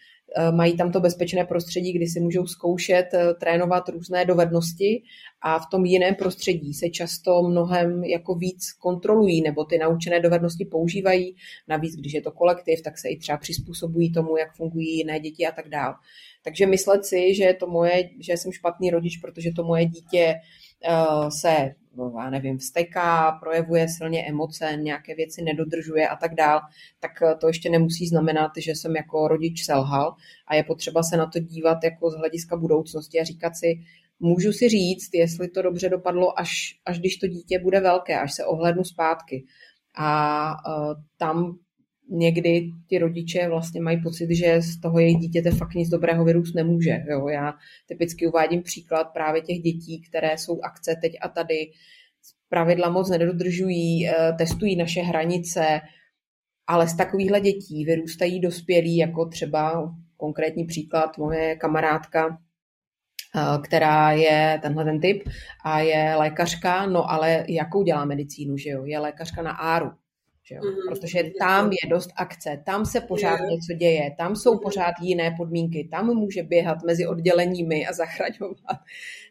mají tam to bezpečné prostředí, kdy si můžou zkoušet eh, trénovat různé dovednosti a v tom jiném prostředí se často mnohem jako víc kontrolují nebo ty naučené dovednosti používají. Navíc, když je to kolektiv, tak se i třeba přizpůsobují tomu, jak fungují jiné děti a tak dále. Takže myslet si, že, to moje, že jsem špatný rodič, protože to moje dítě se No, já nevím, vsteká, projevuje silně emoce, nějaké věci nedodržuje a tak dál, tak eh, to ještě nemusí znamenat, že jsem jako rodič selhal a je potřeba se na to dívat jako z hlediska budoucnosti a říkat si, můžu si říct, jestli to dobře dopadlo, až, až když to dítě bude velké, až se ohlednu zpátky. A uh, tam někdy ti rodiče vlastně mají pocit, že z toho jejich dítěte fakt nic dobrého vyrůst nemůže. Jo? Já typicky uvádím příklad právě těch dětí, které jsou akce teď a tady, pravidla moc nedodržují, eh, testují naše hranice, ale z takovýchhle dětí vyrůstají dospělí, jako třeba konkrétní příklad moje kamarádka, eh, která je tenhle ten typ a je lékařka, no ale jakou dělá medicínu, že jo? Je lékařka na áru. Že jo? Mm-hmm. Protože tam je dost akce, tam se pořád yeah. něco děje, tam jsou mm-hmm. pořád jiné podmínky, tam může běhat mezi odděleními a zachraňovat.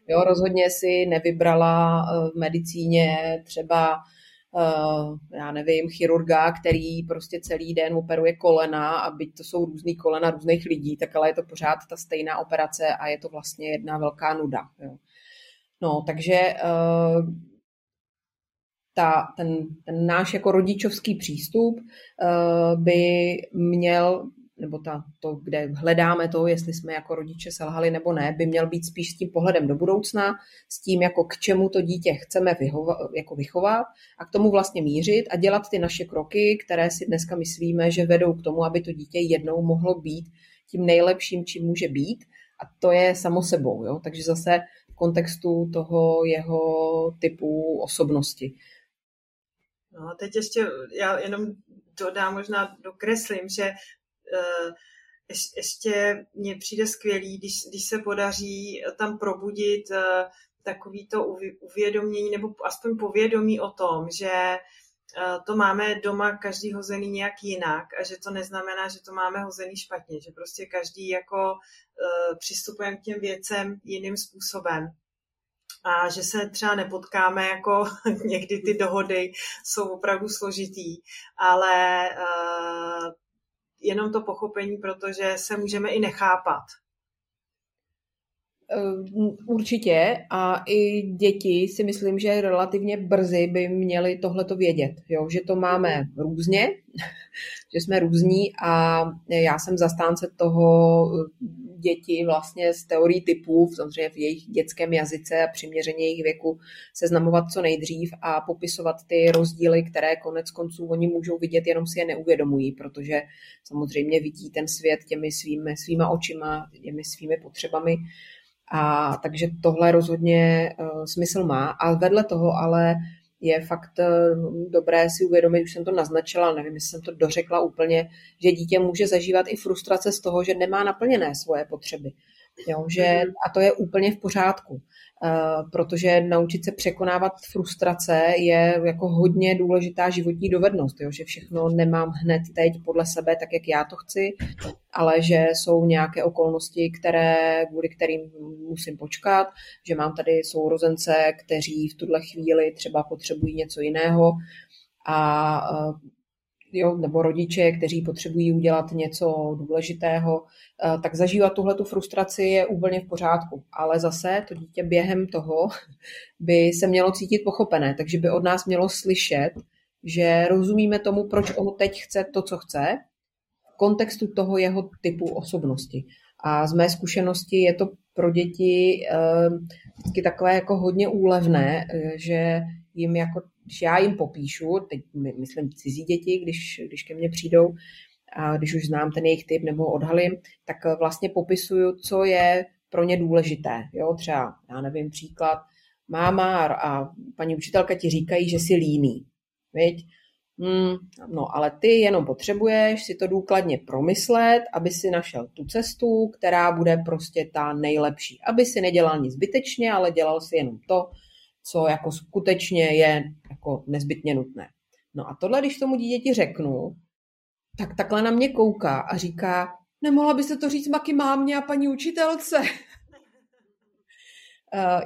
Jo, rozhodně si nevybrala eh, v medicíně třeba Uh, já nevím, chirurga, který prostě celý den operuje kolena a byť to jsou různý kolena různých lidí, tak ale je to pořád ta stejná operace a je to vlastně jedna velká nuda. Jo. No, takže uh, ta, ten, ten náš jako rodičovský přístup uh, by měl, nebo ta, to, kde hledáme to, jestli jsme jako rodiče selhali nebo ne, by měl být spíš s tím pohledem do budoucna, s tím, jako k čemu to dítě chceme vyhova, jako vychovat a k tomu vlastně mířit a dělat ty naše kroky, které si dneska myslíme, že vedou k tomu, aby to dítě jednou mohlo být tím nejlepším, čím může být. A to je samo sebou. Jo? Takže zase v kontextu toho jeho typu osobnosti. No teď ještě já jenom dodám, možná dokreslím, že uh, ještě mně přijde skvělý, když, když se podaří tam probudit uh, takový to uvědomění nebo aspoň povědomí o tom, že uh, to máme doma každý hozený nějak jinak a že to neznamená, že to máme hozený špatně, že prostě každý jako přistupujeme k těm věcem jiným způsobem a že se třeba nepotkáme, jako někdy ty dohody jsou opravdu složitý, ale uh, jenom to pochopení, protože se můžeme i nechápat. Eh, určitě a i děti si myslím, že relativně brzy by měly tohleto vědět, jo? že to máme různě, že jsme různí a já jsem zastánce toho děti vlastně z teorií typů, samozřejmě v jejich dětském jazyce a přiměřeně jejich věku seznamovat co nejdřív a popisovat ty rozdíly, které konec konců oni můžou vidět, jenom si je neuvědomují, protože samozřejmě vidí ten svět těmi svými, svýma očima, těmi svými potřebami. A takže tohle rozhodně uh, smysl má. A vedle toho ale je fakt eh, dobré si uvědomit, už jsem to naznačila, nevím, jestli jsem to dořekla úplně, že dítě může zažívat i frustrace z toho, že nemá naplněné svoje potřeby. Jo, že, mhm. a to je úplně v pořádku. Eh, protože naučit se překonávat frustrace je jako hodně důležitá životní dovednost, jo? že všechno nemám hned teď podle sebe tak, jak já to chci, ale že jsou nějaké okolnosti, které, kvůli kterým musím počkat, že mám tady sourozence, kteří v tuhle chvíli třeba potřebují něco jiného a eh, jo, nebo rodiče, kteří potřebují udělat něco důležitého, eh, tak zažívat tuhle tu frustraci je úplně v pořádku. Ale zase to dítě během toho by se mělo cítit pochopené, takže by od nás mělo slyšet, že rozumíme tomu, proč on teď chce to, co chce, v kontextu toho jeho typu osobnosti. A z mé zkušenosti je to pro děti eh, vždycky takové jako hodně úlevné, eh, že jim jako když já jim popíšu, teď myslím cizí děti, když, když ke mně přijdou, a když už znám ten jejich typ nebo odhalím, tak vlastně popisuju, co je pro ně důležité. Jo, třeba, já nevím, příklad, máma a paní učitelka ti říkají, že jsi líný. Viď? Hmm, no, ale ty jenom potřebuješ si to důkladně promyslet, aby si našel tu cestu, která bude prostě ta nejlepší. Aby si nedělal nic zbytečně, ale dělal si jenom to, co jako skutečně je jako nezbytně nutné. No a tohle, když tomu dítěti řeknu, tak takhle na mě kouká a říká, nemohla byste to říct maky mámě a paní učitelce? Uh,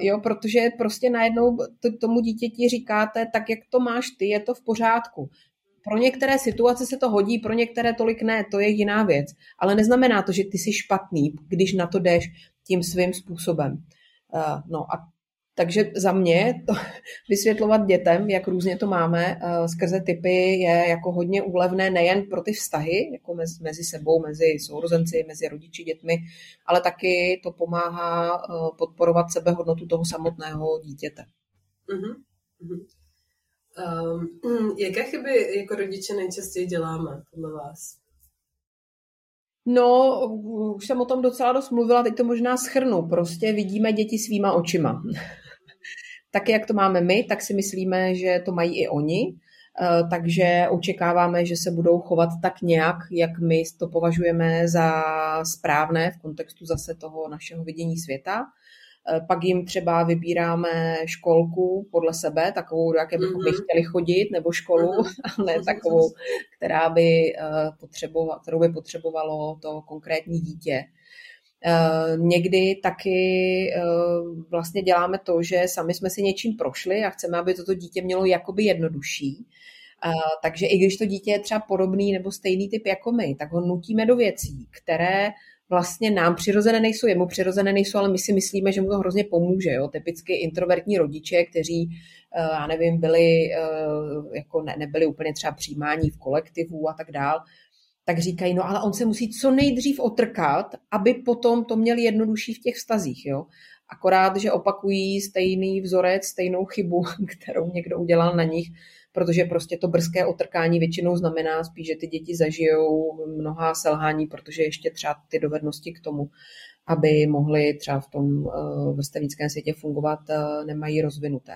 jo, protože prostě najednou tomu dítěti říkáte, tak jak to máš ty, je to v pořádku. Pro některé situace se to hodí, pro některé tolik ne, to je jiná věc. Ale neznamená to, že ty jsi špatný, když na to jdeš tím svým způsobem. Uh, no a takže za mě to vysvětlovat dětem, jak různě to máme uh, skrze typy, je jako hodně úlevné nejen pro ty vztahy, jako mezi, mezi sebou, mezi sourozenci, mezi rodiči, dětmi, ale taky to pomáhá uh, podporovat sebehodnotu toho samotného dítěte. Uh-huh. Um, jaké chyby jako rodiče nejčastěji děláme podle vás? No, už jsem o tom docela dost mluvila, teď to možná schrnu. Prostě vidíme děti svýma očima. tak, jak to máme my, tak si myslíme, že to mají i oni. Eh, takže očekáváme, že se budou chovat tak nějak, jak my to považujeme za správné v kontextu zase toho našeho vidění světa. Eh, pak jim třeba vybíráme školku podle sebe, takovou, do jaké bychom mm-hmm. chtěli chodit, nebo školu, mm-hmm. ne takovou, která by eh, potřebovala, kterou by potřebovalo to konkrétní dítě. Eh, někdy taky vlastně děláme to, že sami jsme si něčím prošli a chceme, aby toto dítě mělo jakoby jednodušší. Takže i když to dítě je třeba podobný nebo stejný typ jako my, tak ho nutíme do věcí, které vlastně nám přirozené nejsou, jemu přirozené nejsou, ale my si myslíme, že mu to hrozně pomůže. Jo? Typicky introvertní rodiče, kteří, eh, já nevím, byli, eh, jako ne, nebyli úplně třeba přijímání v kolektivu a tak dál, tak říkají, no ale on se musí co nejdřív otrkat, aby potom to měl jednodušší v těch vztazích. Jo? Akorát, že opakují stejný vzorec, stejnou chybu, kterou někdo udělal na nich, protože prostě to brzké otrkání většinou znamená spíš, že ty děti zažijou mnoha selhání, protože ještě třeba ty dovednosti k tomu, aby mohly třeba v tom eh, vrstevnickém světě fungovat, eh, nemají rozvinuté.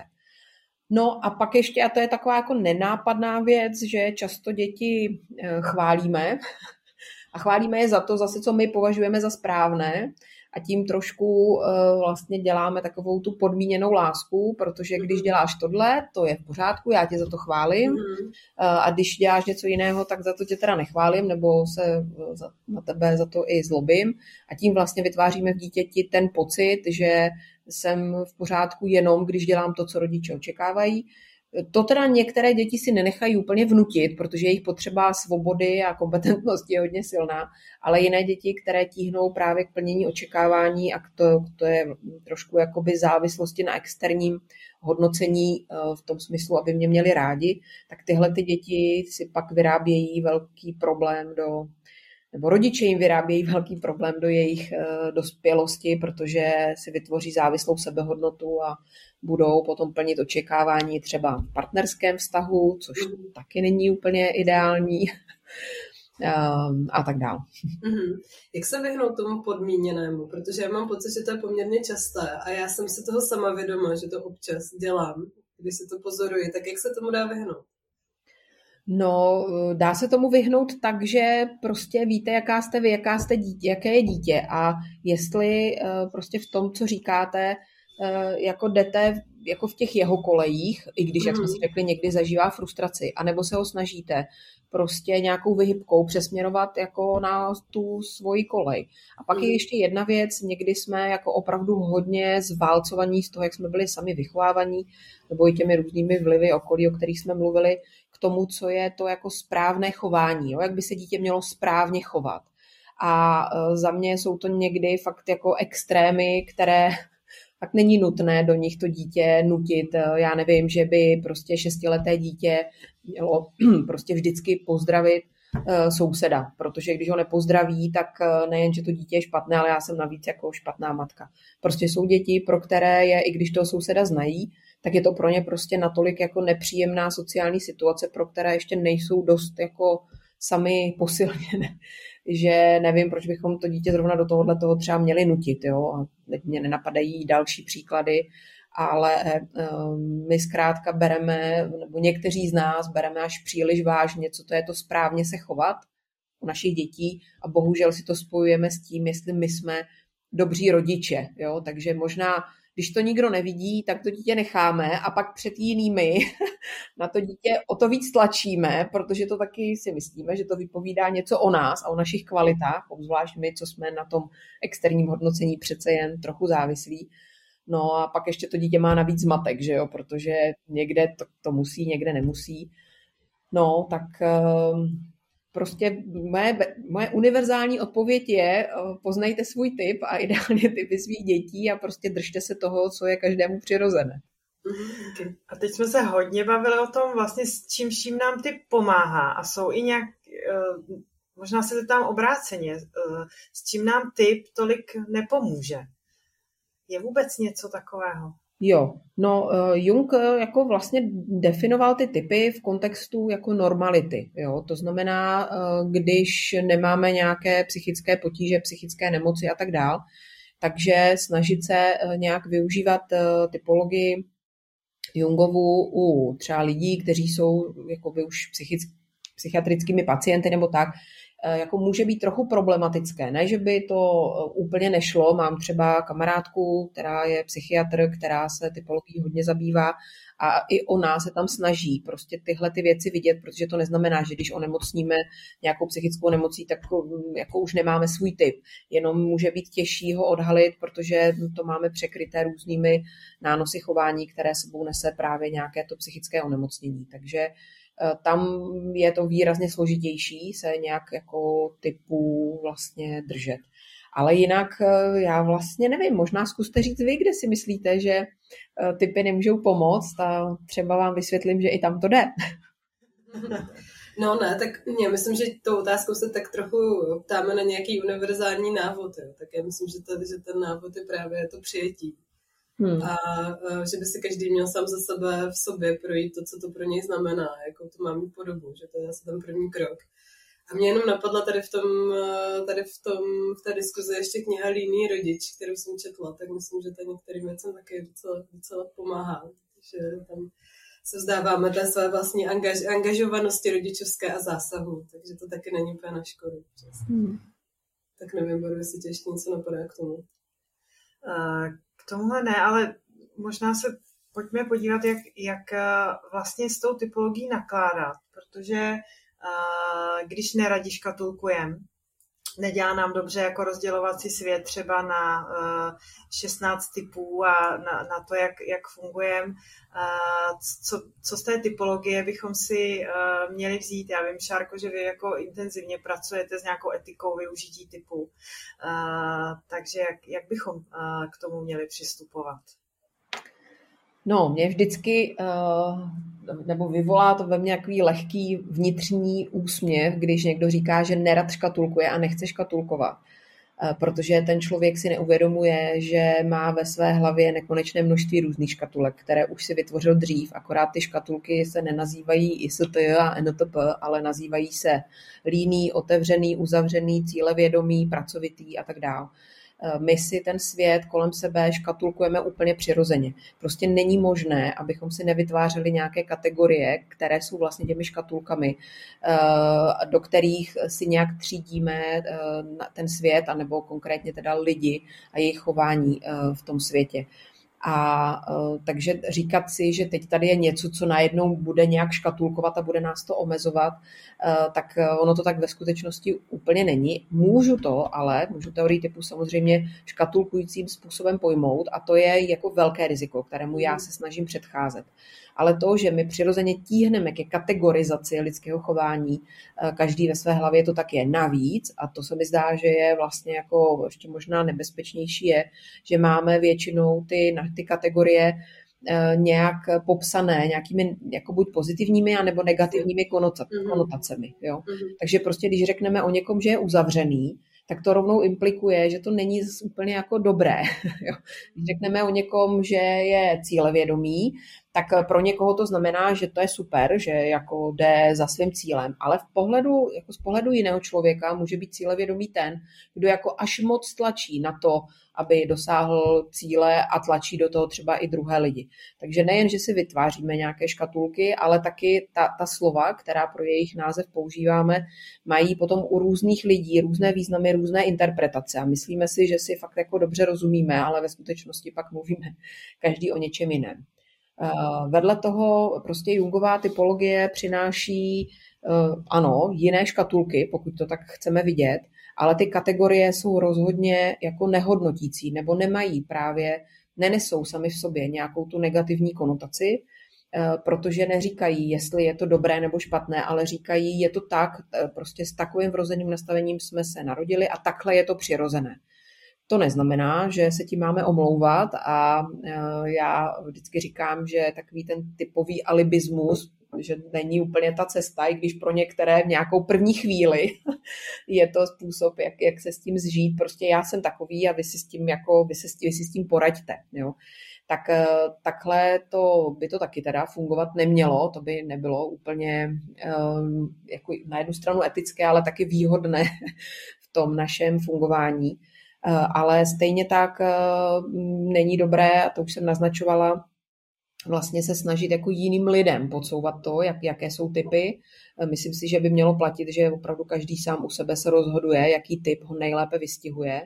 No a pak ještě, a to je taková jako nenápadná věc, že často děti eh, chválíme. A chválíme je za to zase, co my považujeme za správné, a tím trošku uh, vlastně děláme takovou tu podmíněnou lásku, protože když mhm. děláš tohle, to je v pořádku, já tě za to chválím mm. uh, a když děláš něco jiného, tak za to tě teda nechválím nebo se eh, za, na tebe za to i zlobím a tím vlastně vytváříme v dítěti ten pocit, že jsem v pořádku jenom, když dělám to, co rodiče očekávají to teda některé děti si nenechají úplně vnutit, protože jejich potřeba svobody a kompetentnosti je hodně silná, ale jiné děti, které tíhnou právě k plnění očekávání a to, to je trošku jakoby závislosti na externím hodnocení eh, v tom smyslu, aby mě měli rádi, tak tyhle ty děti si pak vyrábějí velký problém do nebo rodiče jim vyrábějí velký problém do jejich uh, dospělosti, protože si vytvoří závislou sebehodnotu a budou potom plnit očekávání třeba v partnerském vztahu, což taky není úplně ideální. um, a tak dále. Mm-hmm. Jak se vyhnout tomu podmíněnému? Protože já mám pocit, že to je poměrně časté a já jsem si toho sama vědoma, že to občas dělám, když se to pozoruji. Tak jak se tomu dá vyhnout? No, dá se tomu vyhnout tak, že prostě víte, jaká jste vy, jaká jste dítě, jaké je dítě a jestli uh, prostě v tom, co říkáte, uh, jako jdete jako v těch jeho kolejích, i když, jak jsme si mhm. řekli, někdy zažívá frustraci, anebo se ho snažíte prostě nějakou vyhybkou přesměrovat jako na tu svoji kolej. A pak je mhm. ještě jedna věc, někdy jsme jako opravdu hodně zválcovaní z toho, jak jsme byli sami vychovávaní, nebo i těmi různými vlivy okolí, o kterých jsme mluvili, tomu, co je to jako správné chování, jo? jak by se dítě mělo správně chovat. A e, za mě jsou to někdy fakt jako extrémy, které tak není nutné do nich to dítě nutit. E, já nevím, že by prostě šestileté dítě mělo prostě vždycky pozdravit e, souseda, protože když ho nepozdraví, tak nejen, že to dítě je špatné, ale já jsem navíc jako špatná matka. Prostě jsou děti, pro které je, i když toho souseda znají, tak je to pro ně prostě natolik jako nepříjemná sociální situace, pro které ještě nejsou dost jako sami posilněné, že nevím, proč bychom to dítě zrovna do tohohle toho třeba měli nutit, jo, a teď mě nenapadají další příklady, ale um, my zkrátka bereme, nebo někteří z nás bereme až příliš vážně, co to je to správně se chovat u našich dětí a bohužel si to spojujeme s tím, jestli my jsme dobří rodiče, jo, takže možná když to nikdo nevidí, tak to dítě necháme a pak před jinými na to dítě o to víc tlačíme, protože to taky si myslíme, že to vypovídá něco o nás a o našich kvalitách, obzvlášť my, co jsme na tom externím hodnocení přece jen trochu závislí. No a pak ještě to dítě má navíc zmatek, že jo, protože někde to, to musí, někde nemusí. No, tak ehm, prostě moje, moje univerzální odpověď je, eh, poznejte svůj typ a ideálně typy svých dětí a prostě držte se toho, co je každému přirozené. A teď jsme se hodně bavili o tom vlastně s čím vším nám typ pomáhá a jsou i nějak, eh, možná se tam obráceně, eh, s čím nám typ tolik nepomůže. Je vůbec něco takového? Jo, no uh, Jung eh, jako vlastně definoval ty typy v kontextu jako normality. Jo? To znamená, uh, když nemáme nějaké psychické potíže, psychické nemoci a tak dál, takže snažit se nějak využívat typologii Jungovu u třeba lidí, kteří jsou jakoby už psychick, psychiatrickými pacienty nebo tak, Eh, jako může být trochu problematické. Ne, že by to eh, úplně nešlo. Mám třeba kamarádku, která je psychiatr, která se typologií hodně zabývá a i ona se tam snaží prostě tyhle ty věci vidět, protože to neznamená, že když onemocníme nějakou psychickou nemocí, tak mm, jako už nemáme svůj typ. Jenom může být těžší ho odhalit, protože to máme překryté různými nánosy chování, které sebou nese právě nějaké to psychické onemocnění. Takže Eh, tam je to výrazně složitější se nějak jako typu vlastně držet. Ale jinak eh, já vlastně nevím, možná zkuste říct vy, kde si myslíte, že eh, typy nemůžou pomoct a třeba vám vysvětlím, že i tam to jde. No ne, tak já myslím, že tou otázkou se tak trochu ptáme na nějaký univerzální návod. Jo. Tak já myslím, že, to, že ten návod je právě to přijetí. Hmm. A, a že by si každý měl sám za sebe v sobě projít to, co to pro něj znamená, jako to má mít podobu, že to je asi ten první krok. A mě jenom napadla tady v tom, tady v tom, v té diskuzi ještě kniha Líný rodič, kterou jsem četla, tak myslím, že to některým věcem taky docela, docela pomáhá. Že tam se vzdáváme té své vlastní angaž, angažovanosti rodičovské a zásahu, takže to taky není úplně na škodu. Hmm. Tak nevím, Boru, jestli tě ještě něco napadá k tomu. Uh, k tomuhle ne, ale možná se pojďme podívat, jak, jak eh, vlastně s tou typologií nakládat, protože uh, když neradi škatulkujem, nedělá nám dobře jako rozdělovací svět třeba na uh, 16 typů a na, na to, jak, jak fungujeme. Uh, co, co z té typologie bychom si uh, měli vzít? Já vím, Šárko, že vy jako intenzivně pracujete s nějakou etikou využití typů. Takže jak, jak bychom k tomu měli přistupovat? No, mě vždycky, uh, nebo vyvolá to ve mně nějaký lehký vnitřní úsměv, když někdo říká, že nerad škatulkuje a nechce škatulkovat. Uh, protože ten člověk si neuvědomuje, že má ve své hlavě nekonečné množství různých škatulek, které už si vytvořil dřív, akorát ty škatulky se nenazývají IST a NTP, ale nazývají se líný, otevřený, uzavřený, cílevědomý, pracovitý a tak dále. Eh, my si ten svět kolem sebe škatulkujeme úplně přirozeně. Prostě není možné, abychom si nevytvářeli nějaké kategorie, které jsou vlastně těmi škatulkami, eh, do kterých si nějak třídíme eh, ten svět, anebo konkrétně teda lidi a jejich chování v tom světě. A uh, takže říkat si, že teď tady je něco, co najednou bude nějak škatulkovat a bude nás to omezovat, uh, tak ono to tak ve skutečnosti úplně není. Můžu to, ale můžu teorii typu samozřejmě škatulkujícím způsobem pojmout a to je jako velké riziko, kterému já se snažím předcházet ale to, že my přirozeně tíhneme ke kategorizaci lidského chování, každý ve své hlavě to tak je. Navíc, a to se mi zdá, že je vlastně jako ještě možná nebezpečnější, je, že máme většinou ty, ty kategorie eh, nějak popsané nějakými jako buď pozitivními, anebo negativními mhm. konotacemi. Jo? Mm-hmm. Takže prostě, když řekneme o někom, že je uzavřený, tak to rovnou implikuje, že to není úplně jako dobré. Když řekneme o někom, že je cílevědomý, tak pro někoho to znamená, že to je super, že jako jde za svým cílem, ale v pohledu, jako z pohledu jiného člověka může být cílevědomý ten, kdo jako až moc tlačí na to, aby dosáhl cíle a tlačí do toho třeba i druhé lidi. Takže nejen, že si vytváříme nějaké škatulky, ale taky ta, ta slova, která pro jejich název používáme, mají potom u různých lidí různé významy, různé interpretace a myslíme si, že si fakt jako dobře rozumíme, ale ve skutečnosti pak mluvíme každý o něčem jiném. Eh, vedle toho prostě Jungová typologie přináší eh, ano, jiné škatulky, pokud to tak chceme vidět, ale ty kategorie jsou rozhodně jako nehodnotící nebo nemají právě, nenesou sami v sobě nějakou tu negativní konotaci, eh, protože neříkají, jestli je to dobré nebo špatné, ale říkají, je to tak, prostě s takovým vrozeným nastavením jsme se narodili a takhle je to přirozené. To neznamená, že se tím máme omlouvat a e, já vždycky říkám, že takový ten typový alibismus, že není úplně ta cesta, i když pro některé v nějakou první chvíli je to způsob, jak, jak se s tím zžít. Prostě já jsem takový a vy si s tím, jako, vy, se, vy si s tím poraďte. Jo. Tak e, takhle to by to taky teda fungovat nemělo, to by nebylo úplně e, jako na jednu stranu etické, ale taky výhodné v tom našem fungování. Eh, ale stejně tak eh, není dobré, a to už jsem naznačovala, vlastně se snažit jako jiným lidem podsouvat to, jak, jaké jsou typy. Eh, myslím si, že by mělo platit, že opravdu každý sám u sebe se rozhoduje, jaký typ ho nejlépe vystihuje.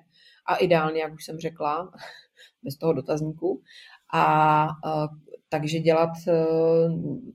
A ideálně, jak už jsem řekla, bez toho dotazníku. A takže dělat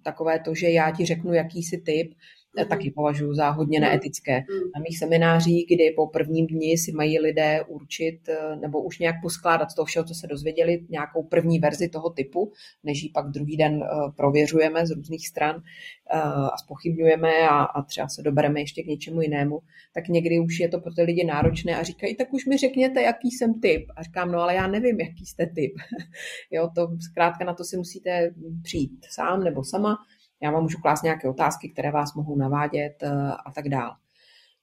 takové to, že já ti řeknu, jaký jsi typ, mm-hmm. taky považuji za hodně neetické. Mm-hmm. Na mých seminářích, kdy po prvním dni si mají lidé určit eh, nebo už nějak poskládat z toho všeho, co se dozvěděli, nějakou první verzi toho typu, než ji pak druhý den eh, prověřujeme z různých stran eh, a spochybňujeme a, a třeba se dobereme ještě k něčemu jinému, tak někdy už je to pro ty lidi náročné a říkají, tak už mi řekněte, jaký jsem typ. A říkám, no ale já nevím, jaký jste typ. jo, to zkrátka na to si musíte přijít sám nebo sama já vám můžu klást nějaké otázky, které vás mohou navádět eh, a tak dále.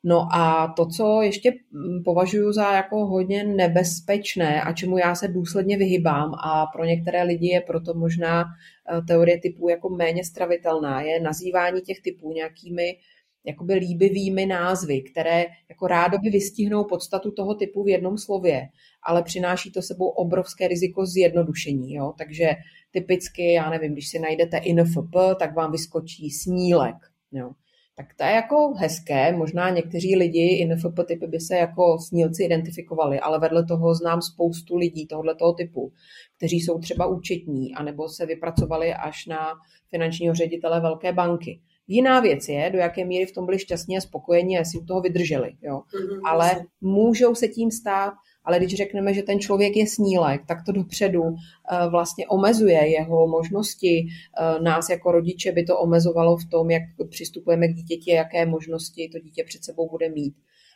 No a to, co ještě mm, považuji za jako hodně nebezpečné a čemu já se důsledně vyhybám a pro některé lidi je proto možná eh, teorie typů jako méně stravitelná, je nazývání těch typů nějakými jakoby líbivými názvy, které jako rádoby vystihnou podstatu toho typu v jednom slově, ale přináší to sebou obrovské riziko zjednodušení. Jo? Takže typicky, já nevím, když si najdete INFP, tak vám vyskočí snílek. Jo. Tak to je jako hezké, možná někteří lidi INFP typy by se jako snílci identifikovali, ale vedle toho znám spoustu lidí tohoto typu, kteří jsou třeba účetní, anebo se vypracovali až na finančního ředitele velké banky. Jiná věc je, do jaké míry v tom byli šťastní a spokojení a si u toho vydrželi. Jo. Mm-hmm, Ale můžou se tím stát ale když řekneme, že ten člověk je snílek, tak to dopředu eh, vlastně omezuje jeho možnosti. Eh, nás jako rodiče by to omezovalo v tom, jak přistupujeme k dítěti, jaké možnosti to dítě před sebou bude mít.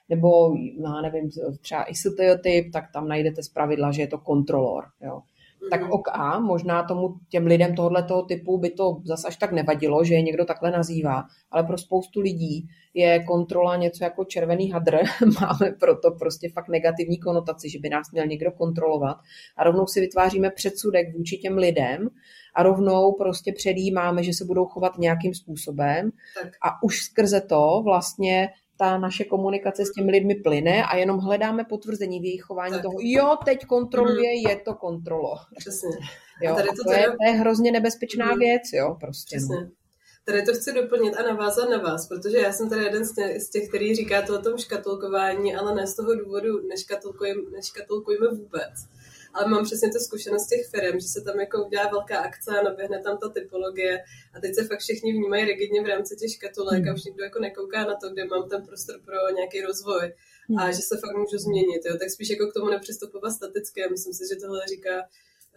Nebo, já nevím, třeba i stereotyp, tak tam najdete z pravidla, že je to kontrolor. Jo tak mhm. OK, možná tomu těm lidem tohoto typu by to zase až tak nevadilo, že je někdo takhle nazývá, ale pro spoustu lidí je kontrola něco jako červený hadr, máme proto prostě fakt negativní konotaci, že by nás měl někdo kontrolovat a rovnou si vytváříme předsudek vůči těm lidem a rovnou prostě předjímáme, že se budou chovat nějakým způsobem tak. a už skrze to vlastně ta naše komunikace s těmi lidmi plyne a jenom hledáme potvrzení v jejich chování tak. toho, jo, teď kontroluje, mm. je to kontrolo. Přesně. Jo, a tady to, to, je, to je hrozně nebezpečná mm. věc, jo, prostě. No. Přesně. No. Tady to chci doplnit a navázat na vás, protože já jsem tady jeden z těch, z těch který říká to o tom škatulkování, ale ne z toho důvodu, neškatulkujeme, neškatulkujeme vůbec ale mám přesně tu zkušenost těch firm, že se tam jako udělá velká akce a naběhne tam ta typologie a teď se fakt všichni vnímají rigidně v rámci těch škatulek a už nikdo jako nekouká na to, kde mám ten prostor pro nějaký rozvoj a hmm. že se fakt můžu změnit, jo. tak spíš jako k tomu nepřistupovat staticky myslím si, že tohle říká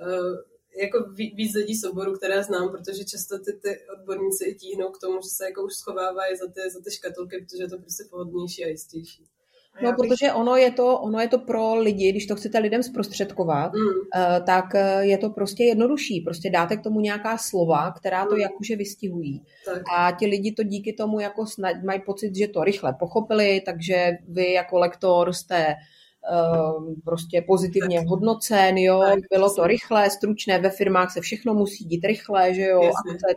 uh, jako víc lidí z oboru, které znám, protože často ty, ty odborníci i tíhnou k tomu, že se jako už schovávají za ty, za ty škatulky, protože je to prostě pohodlnější a jistější. No, bych... protože ono je, to, ono je to pro lidi, když to chcete lidem zprostředkovat, mm. uh, tak eh, je to prostě jednodušší. Prostě dáte k tomu nějaká slova, která to mm. jakože vystihují. Tak. A ti lidi to díky tomu jako snad mají pocit, že to rychle pochopili, takže vy jako lektor jste prostě pozitivně hodnocen, jo, bylo to rychlé, stručné, ve firmách se všechno musí dít rychle, že jo, akce,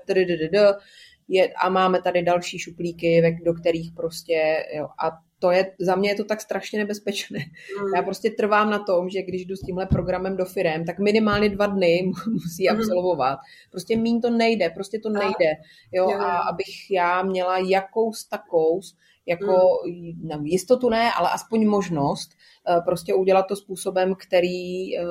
je, a máme tady další šuplíky, do kterých prostě, jo, a to je, za mě je to tak strašně nebezpečné. Mm. Já prostě trvám na tom, že když jdu s tímhle programem do firem, tak minimálně dva dny musí mm. absolvovat. Prostě mín to nejde, prostě to nejde. Jo, a abych já měla jakous takous, jako mm. jistotu ne, ale aspoň možnost eh, prostě udělat to způsobem, který, eh,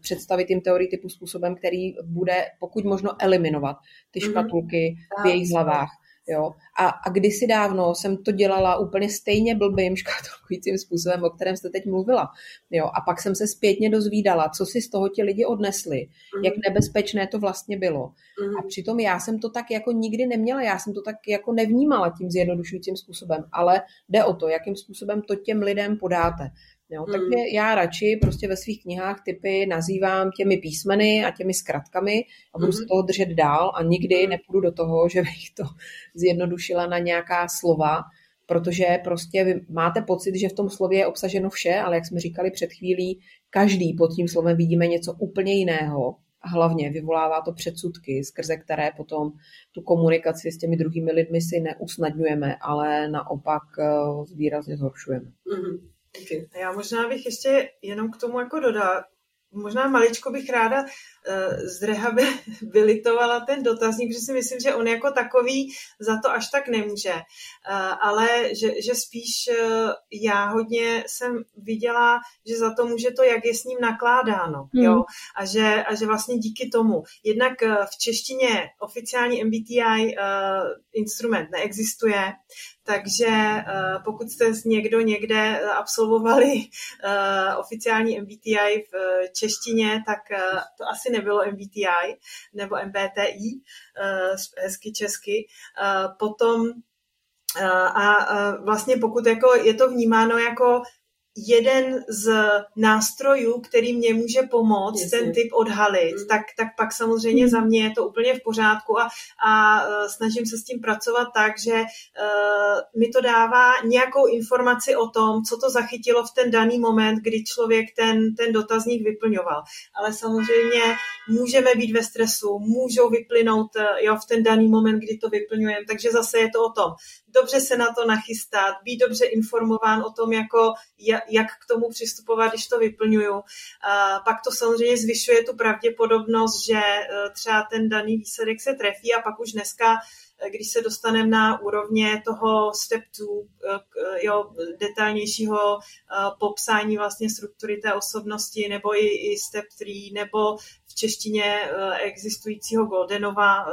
představit jim teorii typu způsobem, který bude pokud možno eliminovat ty mm. škatulky v jejich hlavách. Jo? A, a kdysi dávno jsem to dělala úplně stejně blbým škatulkujícím způsobem, o kterém jste teď mluvila. Jo? A pak jsem se zpětně dozvídala, co si z toho ti lidi odnesli, mm. jak nebezpečné to vlastně bylo. Mm. A přitom já jsem to tak jako nikdy neměla, já jsem to tak jako nevnímala tím zjednodušujícím způsobem, ale jde o to, jakým způsobem to těm lidem podáte. Jo, hmm. Takže já radši prostě ve svých knihách typy nazývám těmi písmeny a těmi zkratkami a budu hmm. se toho držet dál a nikdy hmm. nepůjdu do toho, že bych to zjednodušila na nějaká slova, protože prostě vy máte pocit, že v tom slově je obsaženo vše, ale jak jsme říkali před chvílí, každý pod tím slovem vidíme něco úplně jiného a hlavně vyvolává to předsudky, skrze které potom tu komunikaci s těmi druhými lidmi si neusnadňujeme, ale naopak eh, výrazně zhoršujeme. Mm-hmm. Okay. Já možná bych ještě jenom k tomu jako dodala, možná maličko bych ráda uh, zrehabilitovala ten dotazník, protože si myslím, že on jako takový za to až tak nemůže. Uh, ale že, že spíš uh, já hodně jsem viděla, že za to může to, jak je s ním nakládáno. Hmm. Jo? A, že, a že vlastně díky tomu. Jednak v češtině oficiální MBTI uh, instrument neexistuje, takže uh, pokud jste někdo někde absolvovali uh, oficiální MBTI v češtině, tak to asi nebylo MBTI nebo MBTI, hezky česky. Potom a vlastně pokud jako je to vnímáno jako jeden z nástrojů, který mě může pomoct Jasně. ten typ odhalit, mm. tak, tak pak samozřejmě mm. za mě je to úplně v pořádku a, a uh, snažím se s tím pracovat tak, že uh, mi to dává nějakou informaci o tom, co to zachytilo v ten daný moment, kdy člověk ten, ten dotazník vyplňoval. Ale samozřejmě můžeme být ve stresu, můžou vyplynout uh, jo, v ten daný moment, kdy to vyplňujeme, takže zase je to o tom dobře se na to nachystat, být dobře informován o tom, jako jak k tomu přistupovat, když to vyplňuju. Pak to samozřejmě zvyšuje tu pravděpodobnost, že e, třeba ten daný výsledek se trefí a pak už dneska e, když se dostaneme na úrovně toho step 2, e, jo, detailnějšího popsání vlastně struktury té osobnosti, nebo i, i step 3, nebo v češtině existujícího Goldenova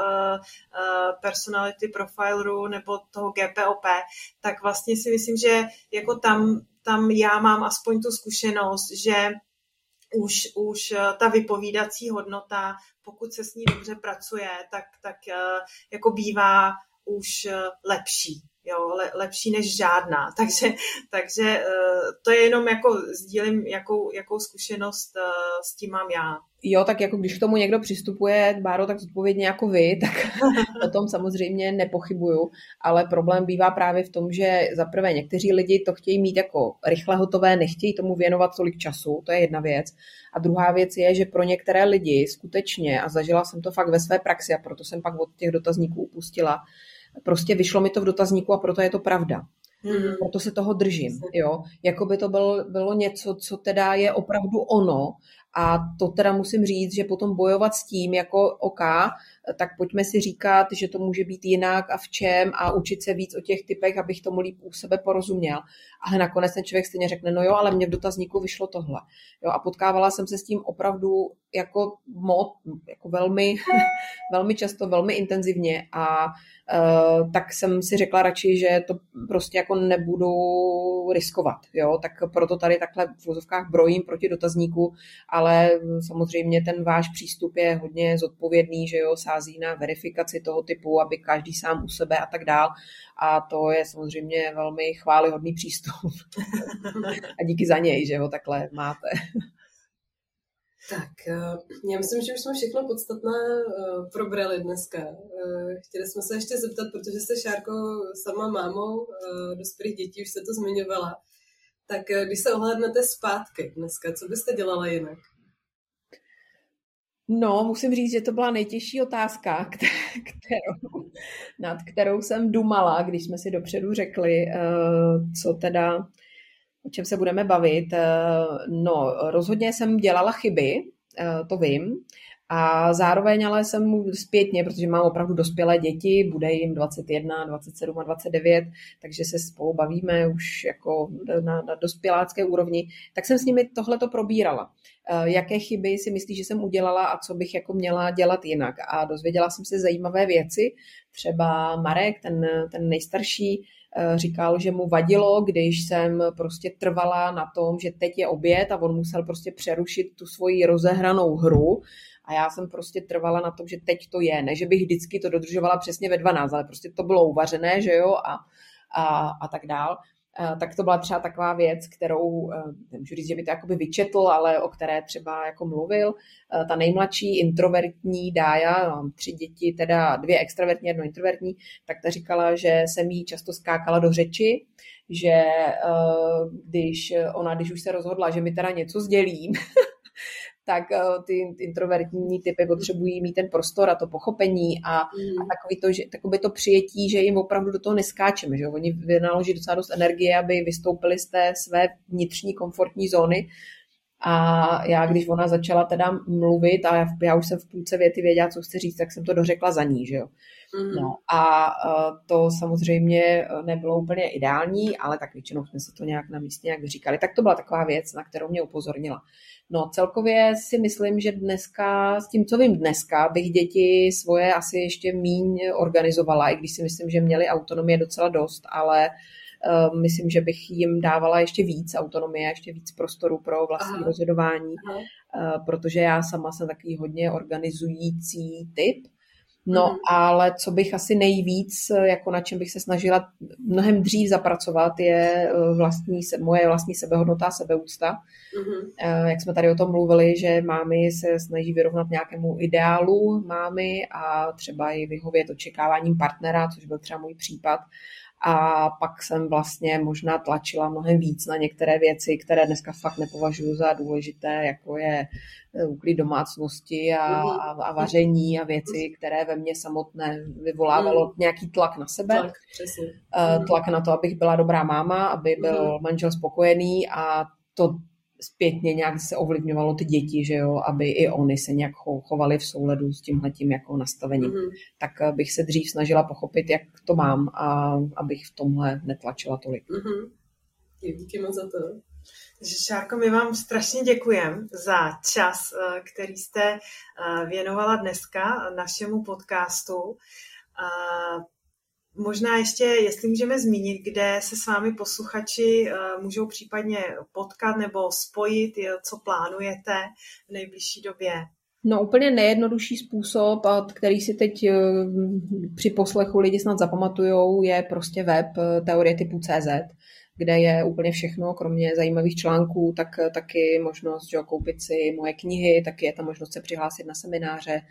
personality profileru nebo toho GPOP, tak vlastně si myslím, že jako tam tam já mám aspoň tu zkušenost, že už, už eh, ta vypovídací hodnota, pokud se s ní dobře pracuje, tak, tak eh, jako bývá už eh, lepší jo, le, lepší než žádná. Takže, takže to je jenom jako sdílím, jakou, jakou zkušenost s tím mám já. Jo, tak jako když k tomu někdo přistupuje, Báro, tak zodpovědně jako vy, tak o tom samozřejmě nepochybuju, ale problém bývá právě v tom, že za prvé někteří lidi to chtějí mít jako rychle hotové, nechtějí tomu věnovat tolik času, to je jedna věc. A druhá věc je, že pro některé lidi skutečně, a zažila jsem to fakt ve své praxi a proto jsem pak od těch dotazníků upustila, prostě vyšlo mi to v dotazníku a proto je to pravda. Mm. Proto se toho držím, jo. Jako by to byl, bylo něco, co teda je opravdu ono a to teda musím říct, že potom bojovat s tím jako OK, tak pojďme si říkat, že to může být jinak a v čem a učit se víc o těch typech, abych tomu líp u sebe porozuměl. Ale nakonec ten člověk stejně řekne, no jo, ale mě v dotazníku vyšlo tohle. Jo, a potkávala jsem se s tím opravdu jako mod, jako velmi, velmi často, velmi intenzivně a uh, tak jsem si řekla radši, že to prostě jako nebudu riskovat, jo, tak proto tady takhle v vozovkách brojím proti dotazníku, ale samozřejmě ten váš přístup je hodně zodpovědný, že jo, sází na verifikaci toho typu, aby každý sám u sebe a tak dál a to je samozřejmě velmi chválihodný přístup a díky za něj, že ho takhle máte. Tak, eh, já myslím, že už jsme všechno podstatné eh, probrali dneska. Eh, chtěli jsme se ještě zeptat, protože jste, Šárko, sama mámou dospělých dětí, už se to zmiňovala. Tak když se ohlédnete zpátky dneska, co byste dělala jinak? No, musím říct, že to byla nejtěžší otázka, kterou, nad kterou jsem dumala, když jsme si dopředu řekli, eh, co teda, o čem se budeme bavit. No, rozhodně jsem dělala chyby, to vím, a zároveň ale jsem mu zpětně, protože mám opravdu dospělé děti, bude jim 21, 27 a 29, takže se spolu bavíme už jako na, na dospělácké úrovni, tak jsem s nimi tohleto probírala. Eh, jaké chyby si myslí, že jsem udělala a co bych jako měla dělat jinak. A dozvěděla jsem se zajímavé věci. Třeba Marek, ten, ten nejstarší, eh, říkal, že mu vadilo, když jsem prostě trvala na tom, že teď je oběd a on musel prostě přerušit tu svoji rozehranou hru a já jsem prostě trvala na tom, že teď to je. Ne, že bych vždycky to dodržovala přesně ve 12, ale prostě to bylo uvařené, že jo, a, a, a tak dál. Uh, tak to byla třeba taková věc, kterou, uh, nemůžu říct, že by to jakoby vyčetl, ale o které třeba jako mluvil. Uh, ta nejmladší introvertní Dája, mám tři děti, teda dvě extrovertní, jedno introvertní, tak ta říkala, že jsem jí často skákala do řeči, že když ona, když už se rozhodla, že mi teda něco sdělím, tak eh, ty introvertní typy potřebují mít ten prostor a to pochopení a, mm. a takový to, že, takový to přijetí, že jim opravdu do toho neskáčeme, že oni vynaloží docela dost energie, aby vystoupili z té své vnitřní komfortní zóny a já, když ona začala teda mluvit a já už jsem v půlce věty věděla, co chci říct, tak jsem to dořekla za ní, že jo. Mm. No a uh, to samozřejmě nebylo úplně ideální, ale tak většinou jsme si to nějak na místě nějak říkali. Tak to byla taková věc, na kterou mě upozornila. No celkově si myslím, že dneska, s tím, co vím dneska, bych děti svoje asi ještě míň organizovala, i když si myslím, že měli autonomie docela dost, ale uh, myslím, že bych jim dávala ještě víc autonomie, ještě víc prostoru pro vlastní Aha. rozhodování, Aha. Uh, protože já sama jsem takový hodně organizující typ, No, mm. ale co bych asi nejvíc, jako na čem bych se snažila mnohem dřív zapracovat, je eh, vlastní, moje vlastní sebehodnota a sebeúcta. Mm. Jak jsme tady o tom mluvili, že mámy se snaží vyrovnat nějakému ideálu mámy a třeba i vyhovět očekáváním partnera, což byl třeba můj případ a pak jsem vlastně možná tlačila mnohem víc na některé věci, které dneska fakt nepovažuji za důležité, jako je eh, úklid domácnosti a, a, a vaření a věci, které ve mně samotné vyvolávalo mhm. nějaký tlak na sebe. Tlak, přesně. Eh, tlak na to, abych byla dobrá máma, aby byl mhm. manžel spokojený a to zpětně nějak se ovlivňovalo ty děti, že jo, aby i oni se nějak chovali v souladu s tímhletím jako nastavením. Mm-hmm. Tak eh, bych se dřív snažila pochopit, jak to mám a abych v tomhle netlačila tolik. Mm-hmm. Díky moc za to. Takže Šárko, my vám strašně děkujeme za čas, eh, který jste eh, věnovala dneska našemu podcastu. Možná ještě, jestli můžeme zmínit, kde se s vámi posluchači eh, můžou případně potkat nebo spojit, co plánujete v nejbližší době. No úplně nejjednodušší způsob, který si teď eh, při poslechu lidi snad zapamatujou, je prostě web eh, teorie typu CZ, kde je úplně všechno, kromě zajímavých článků, tak taky možnost že, koupit si moje knihy, taky je tam možnost se přihlásit na semináře,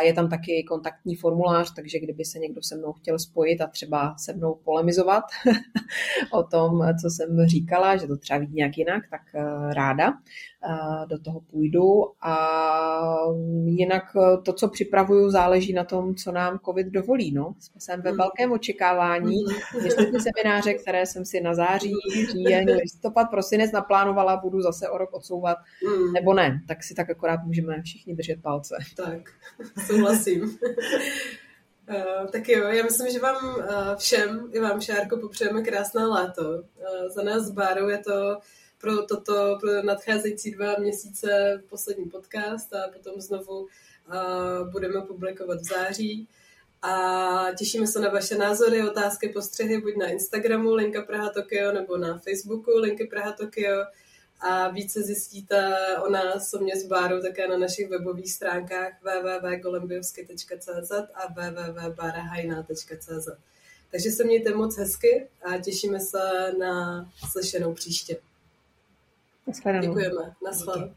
je tam taky kontaktní formulář, takže kdyby se někdo se mnou chtěl spojit a třeba se mnou polemizovat o tom, co jsem říkala, že to třeba vidí nějak jinak, tak eh, ráda eh, do toho půjdu. A jinak eh, to, co připravuju, záleží na tom, co nám COVID dovolí. No. Jsem ve hmm. velkém očekávání, jestli ty semináře, které jsem si na září, říjen, listopad, prosinec naplánovala, budu zase o rok odsouvat, hmm. nebo ne. Tak si tak akorát můžeme všichni držet palce. Tak. Souhlasím. Uh, tak jo, já myslím, že vám uh, všem, i vám, Šárko, popřejeme krásné léto. Uh, za nás s Bárou je to pro toto, pro nadcházející dva měsíce poslední podcast a potom znovu budeme publikovat v září. A těšíme se na vaše názory, otázky, postřehy, buď na Instagramu Linka Praha Tokio nebo na Facebooku Linky Praha Tokio a více zjistíte o nás, o mě s Bárou, také na našich webových stránkách www.golembiovsky.cz a www.barahajna.cz. Takže se mějte moc hezky a těšíme se na slyšenou příště. Naschledanou. Děkujeme. Naschledanou.